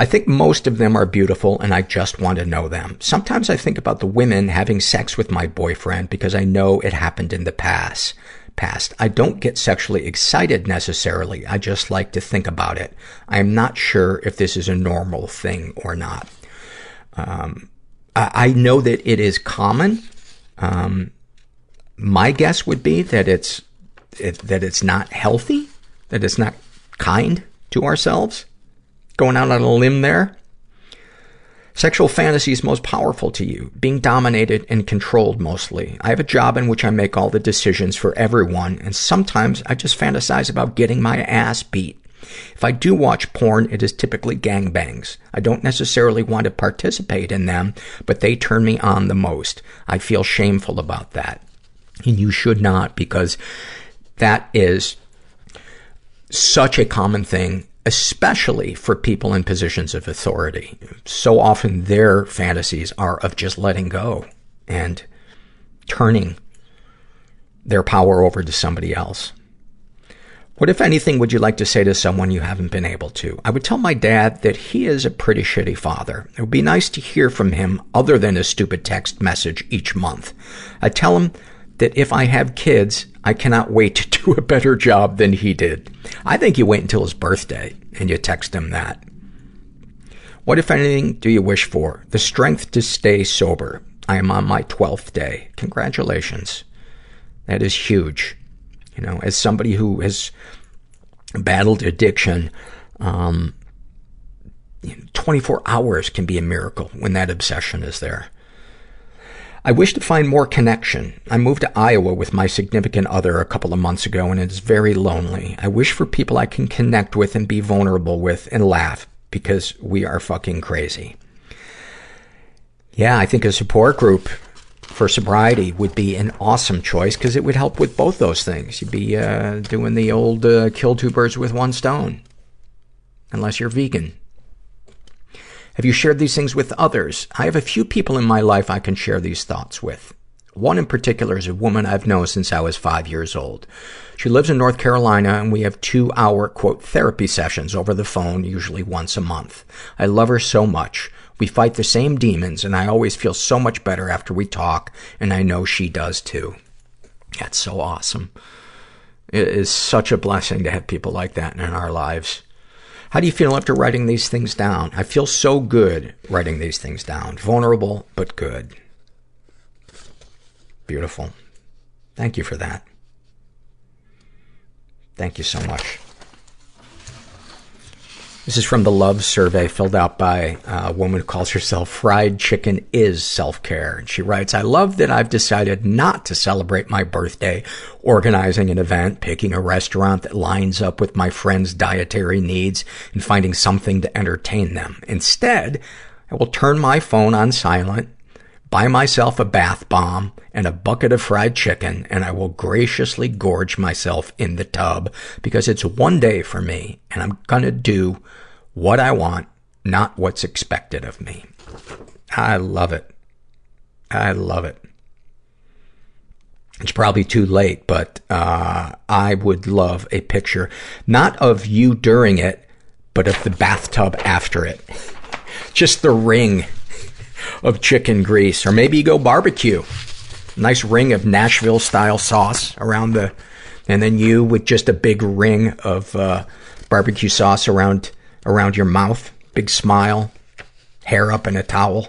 I think most of them are beautiful and I just want to know them. Sometimes I think about the women having sex with my boyfriend because I know it happened in the past. Past. I don't get sexually excited necessarily. I just like to think about it. I am not sure if this is a normal thing or not. Um, I, I know that it is common. Um, my guess would be that it's it, that it's not healthy, that it's not kind to ourselves. Going out on a limb there. Sexual fantasies most powerful to you. Being dominated and controlled mostly. I have a job in which I make all the decisions for everyone, and sometimes I just fantasize about getting my ass beat. If I do watch porn, it is typically gangbangs. I don't necessarily want to participate in them, but they turn me on the most. I feel shameful about that. And you should not, because that is such a common thing especially for people in positions of authority. So often their fantasies are of just letting go and turning their power over to somebody else. What, if anything, would you like to say to someone you haven't been able to? I would tell my dad that he is a pretty shitty father. It would be nice to hear from him other than a stupid text message each month. I tell him that if I have kids, I cannot wait to do a better job than he did. I think you wait until his birthday and you text him that. What, if anything, do you wish for? The strength to stay sober. I am on my 12th day. Congratulations. That is huge. You know, as somebody who has battled addiction, um, 24 hours can be a miracle when that obsession is there. I wish to find more connection. I moved to Iowa with my significant other a couple of months ago and it is very lonely. I wish for people I can connect with and be vulnerable with and laugh because we are fucking crazy. Yeah, I think a support group for sobriety would be an awesome choice because it would help with both those things. You'd be uh, doing the old uh, kill two birds with one stone. Unless you're vegan. Have you shared these things with others? I have a few people in my life I can share these thoughts with. One in particular is a woman I've known since I was five years old. She lives in North Carolina and we have two hour, quote, therapy sessions over the phone, usually once a month. I love her so much. We fight the same demons and I always feel so much better after we talk and I know she does too. That's so awesome. It is such a blessing to have people like that in our lives. How do you feel after writing these things down? I feel so good writing these things down. Vulnerable, but good. Beautiful. Thank you for that. Thank you so much. This is from the Love Survey filled out by a woman who calls herself Fried Chicken is Self-Care. And she writes, I love that I've decided not to celebrate my birthday organizing an event, picking a restaurant that lines up with my friends' dietary needs, and finding something to entertain them. Instead, I will turn my phone on silent, buy myself a bath bomb and a bucket of fried chicken, and I will graciously gorge myself in the tub because it's one day for me, and I'm gonna do what I want, not what's expected of me. I love it. I love it. It's probably too late, but uh, I would love a picture, not of you during it, but of the bathtub after it. Just the ring of chicken grease, or maybe you go barbecue. Nice ring of Nashville style sauce around the, and then you with just a big ring of uh, barbecue sauce around around your mouth, big smile, hair up in a towel.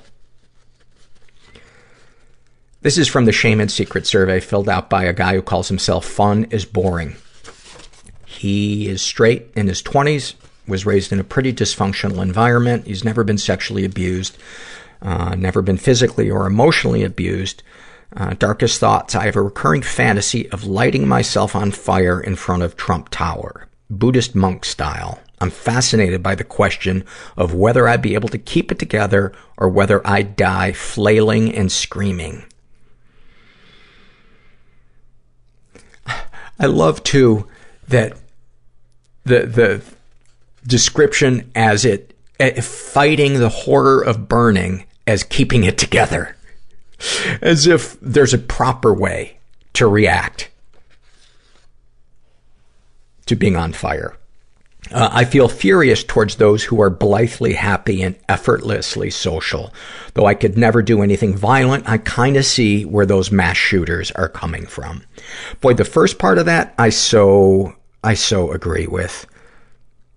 This is from the Shame and Secret survey filled out by a guy who calls himself Fun is Boring. He is straight in his 20s, was raised in a pretty dysfunctional environment. He's never been sexually abused, uh, never been physically or emotionally abused. Uh, darkest thoughts. I have a recurring fantasy of lighting myself on fire in front of Trump Tower. Buddhist monk style. I'm fascinated by the question of whether I'd be able to keep it together or whether I'd die flailing and screaming. I love too that the, the description as it, uh, fighting the horror of burning as keeping it together. As if there's a proper way to react to being on fire. Uh, I feel furious towards those who are blithely happy and effortlessly social. Though I could never do anything violent, I kind of see where those mass shooters are coming from. Boy, the first part of that, I so, I so agree with.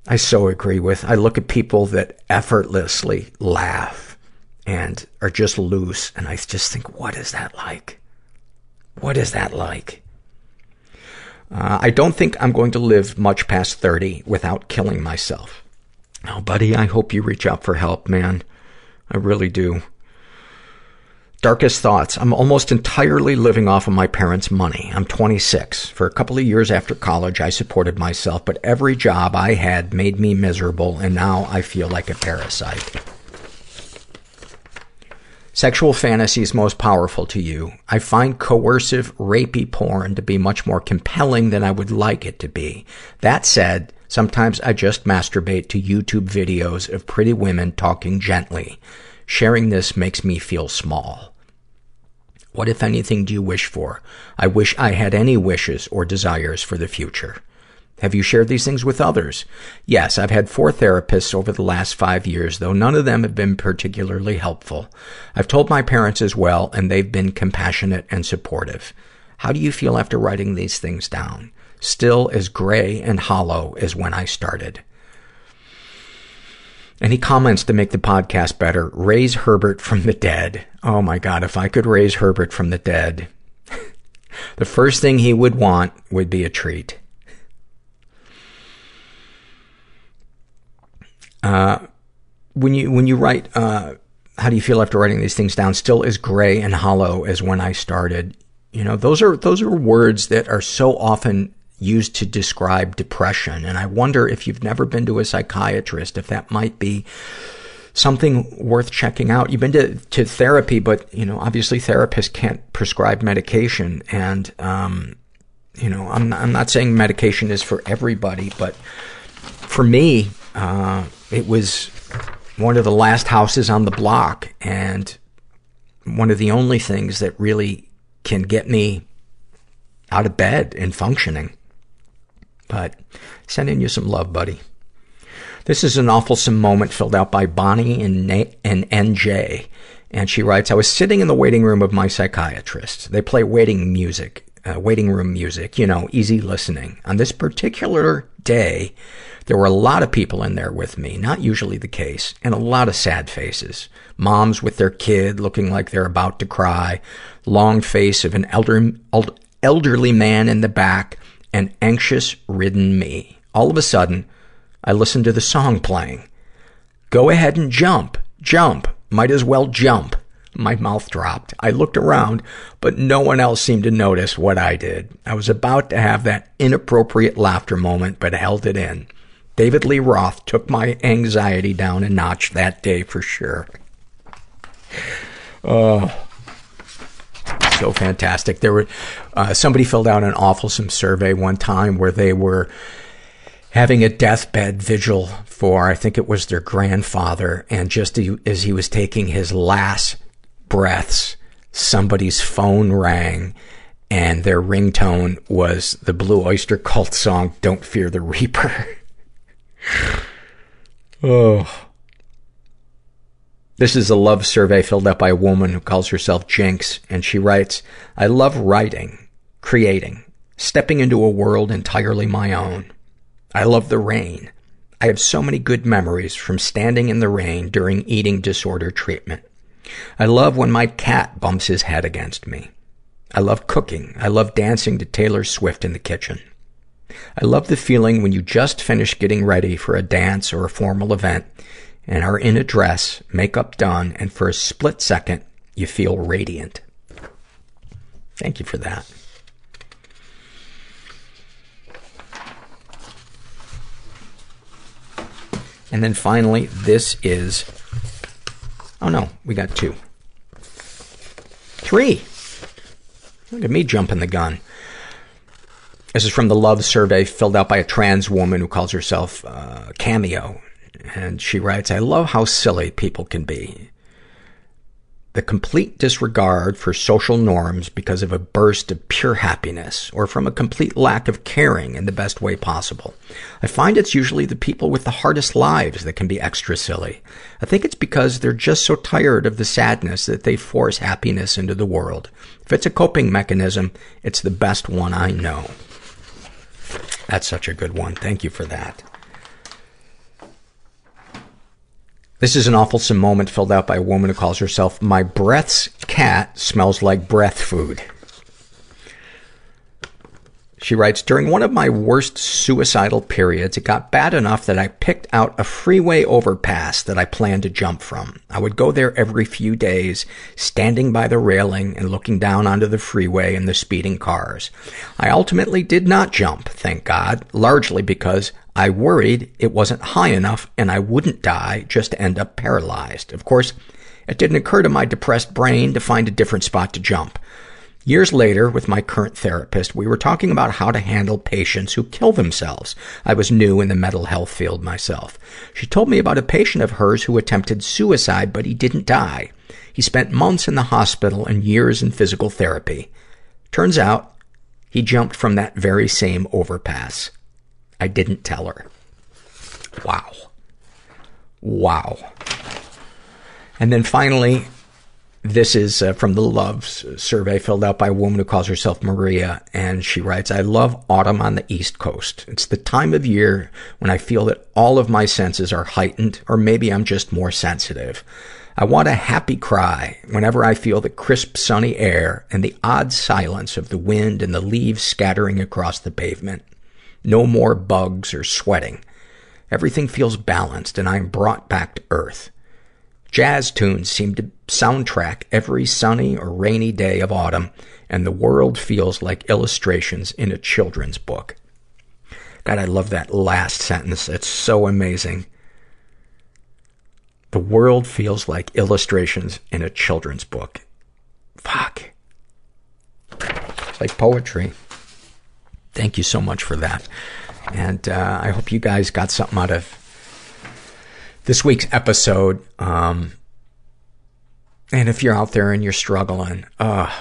I so agree with. I look at people that effortlessly laugh and are just loose, and I just think, what is that like? What is that like? Uh, I don't think I'm going to live much past 30 without killing myself. Oh, buddy, I hope you reach out for help, man. I really do. Darkest thoughts. I'm almost entirely living off of my parents' money. I'm 26. For a couple of years after college, I supported myself, but every job I had made me miserable, and now I feel like a parasite. Sexual fantasies most powerful to you. I find coercive, rapey porn to be much more compelling than I would like it to be. That said, sometimes I just masturbate to YouTube videos of pretty women talking gently. Sharing this makes me feel small. What, if anything, do you wish for? I wish I had any wishes or desires for the future. Have you shared these things with others? Yes, I've had four therapists over the last five years, though none of them have been particularly helpful. I've told my parents as well, and they've been compassionate and supportive. How do you feel after writing these things down? Still as gray and hollow as when I started. Any comments to make the podcast better? Raise Herbert from the dead. Oh my god, if I could raise Herbert from the dead. the first thing he would want would be a treat. Uh, when you, when you write, uh, how do you feel after writing these things down? Still as gray and hollow as when I started. You know, those are, those are words that are so often used to describe depression. And I wonder if you've never been to a psychiatrist, if that might be something worth checking out. You've been to, to therapy, but, you know, obviously therapists can't prescribe medication. And, um, you know, I'm I'm not saying medication is for everybody, but for me, it was one of the last houses on the block and one of the only things that really can get me out of bed and functioning. But sending you some love, buddy. This is an awfulsome moment filled out by Bonnie and, Na- and NJ. And she writes, I was sitting in the waiting room of my psychiatrist. They play waiting music, uh, waiting room music, you know, easy listening. On this particular day, there were a lot of people in there with me, not usually the case, and a lot of sad faces. Moms with their kid looking like they're about to cry, long face of an elder, elderly man in the back, and anxious ridden me. All of a sudden, I listened to the song playing. Go ahead and jump, jump, might as well jump. My mouth dropped. I looked around, but no one else seemed to notice what I did. I was about to have that inappropriate laughter moment, but held it in. David Lee Roth took my anxiety down a notch that day for sure. Oh, so fantastic. There were, uh, somebody filled out an awfulsome survey one time where they were having a deathbed vigil for, I think it was their grandfather, and just as he was taking his last breaths, somebody's phone rang, and their ringtone was the Blue Oyster Cult song, Don't Fear the Reaper. oh. This is a love survey filled out by a woman who calls herself Jinx, and she writes, I love writing, creating, stepping into a world entirely my own. I love the rain. I have so many good memories from standing in the rain during eating disorder treatment. I love when my cat bumps his head against me. I love cooking. I love dancing to Taylor Swift in the kitchen. I love the feeling when you just finish getting ready for a dance or a formal event and are in a dress, makeup done, and for a split second, you feel radiant. Thank you for that. And then finally, this is, oh no, we got two. Three. Look at me jumping the gun. This is from the love survey filled out by a trans woman who calls herself uh, Cameo. And she writes, I love how silly people can be. The complete disregard for social norms because of a burst of pure happiness or from a complete lack of caring in the best way possible. I find it's usually the people with the hardest lives that can be extra silly. I think it's because they're just so tired of the sadness that they force happiness into the world. If it's a coping mechanism, it's the best one I know. That's such a good one. Thank you for that. This is an awfulsome moment filled out by a woman who calls herself My Breath's Cat Smells Like Breath Food. She writes, During one of my worst suicidal periods, it got bad enough that I picked out a freeway overpass that I planned to jump from. I would go there every few days, standing by the railing and looking down onto the freeway and the speeding cars. I ultimately did not jump, thank God, largely because I worried it wasn't high enough and I wouldn't die, just to end up paralyzed. Of course, it didn't occur to my depressed brain to find a different spot to jump. Years later, with my current therapist, we were talking about how to handle patients who kill themselves. I was new in the mental health field myself. She told me about a patient of hers who attempted suicide, but he didn't die. He spent months in the hospital and years in physical therapy. Turns out, he jumped from that very same overpass. I didn't tell her. Wow. Wow. And then finally, this is uh, from the Loves survey filled out by a woman who calls herself Maria, and she writes, I love autumn on the East Coast. It's the time of year when I feel that all of my senses are heightened, or maybe I'm just more sensitive. I want a happy cry whenever I feel the crisp sunny air and the odd silence of the wind and the leaves scattering across the pavement. No more bugs or sweating. Everything feels balanced and I am brought back to earth. Jazz tunes seem to soundtrack every sunny or rainy day of autumn, and the world feels like illustrations in a children's book. God, I love that last sentence. It's so amazing. The world feels like illustrations in a children's book. Fuck. It's like poetry. Thank you so much for that. And uh, I hope you guys got something out of this week's episode. Um, and if you're out there and you're struggling, uh,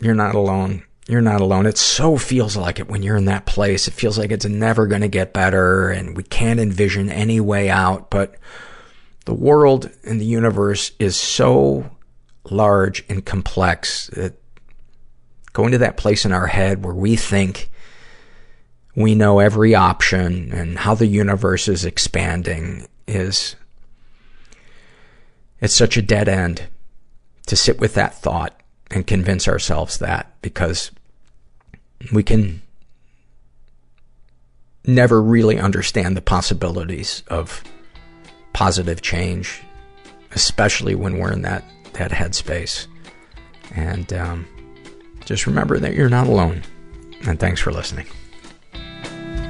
you're not alone. You're not alone. It so feels like it when you're in that place. It feels like it's never going to get better and we can't envision any way out. But the world and the universe is so large and complex that going to that place in our head where we think we know every option and how the universe is expanding is it's such a dead end to sit with that thought and convince ourselves that because we can never really understand the possibilities of positive change, especially when we're in that, that headspace. And um, just remember that you're not alone. And thanks for listening.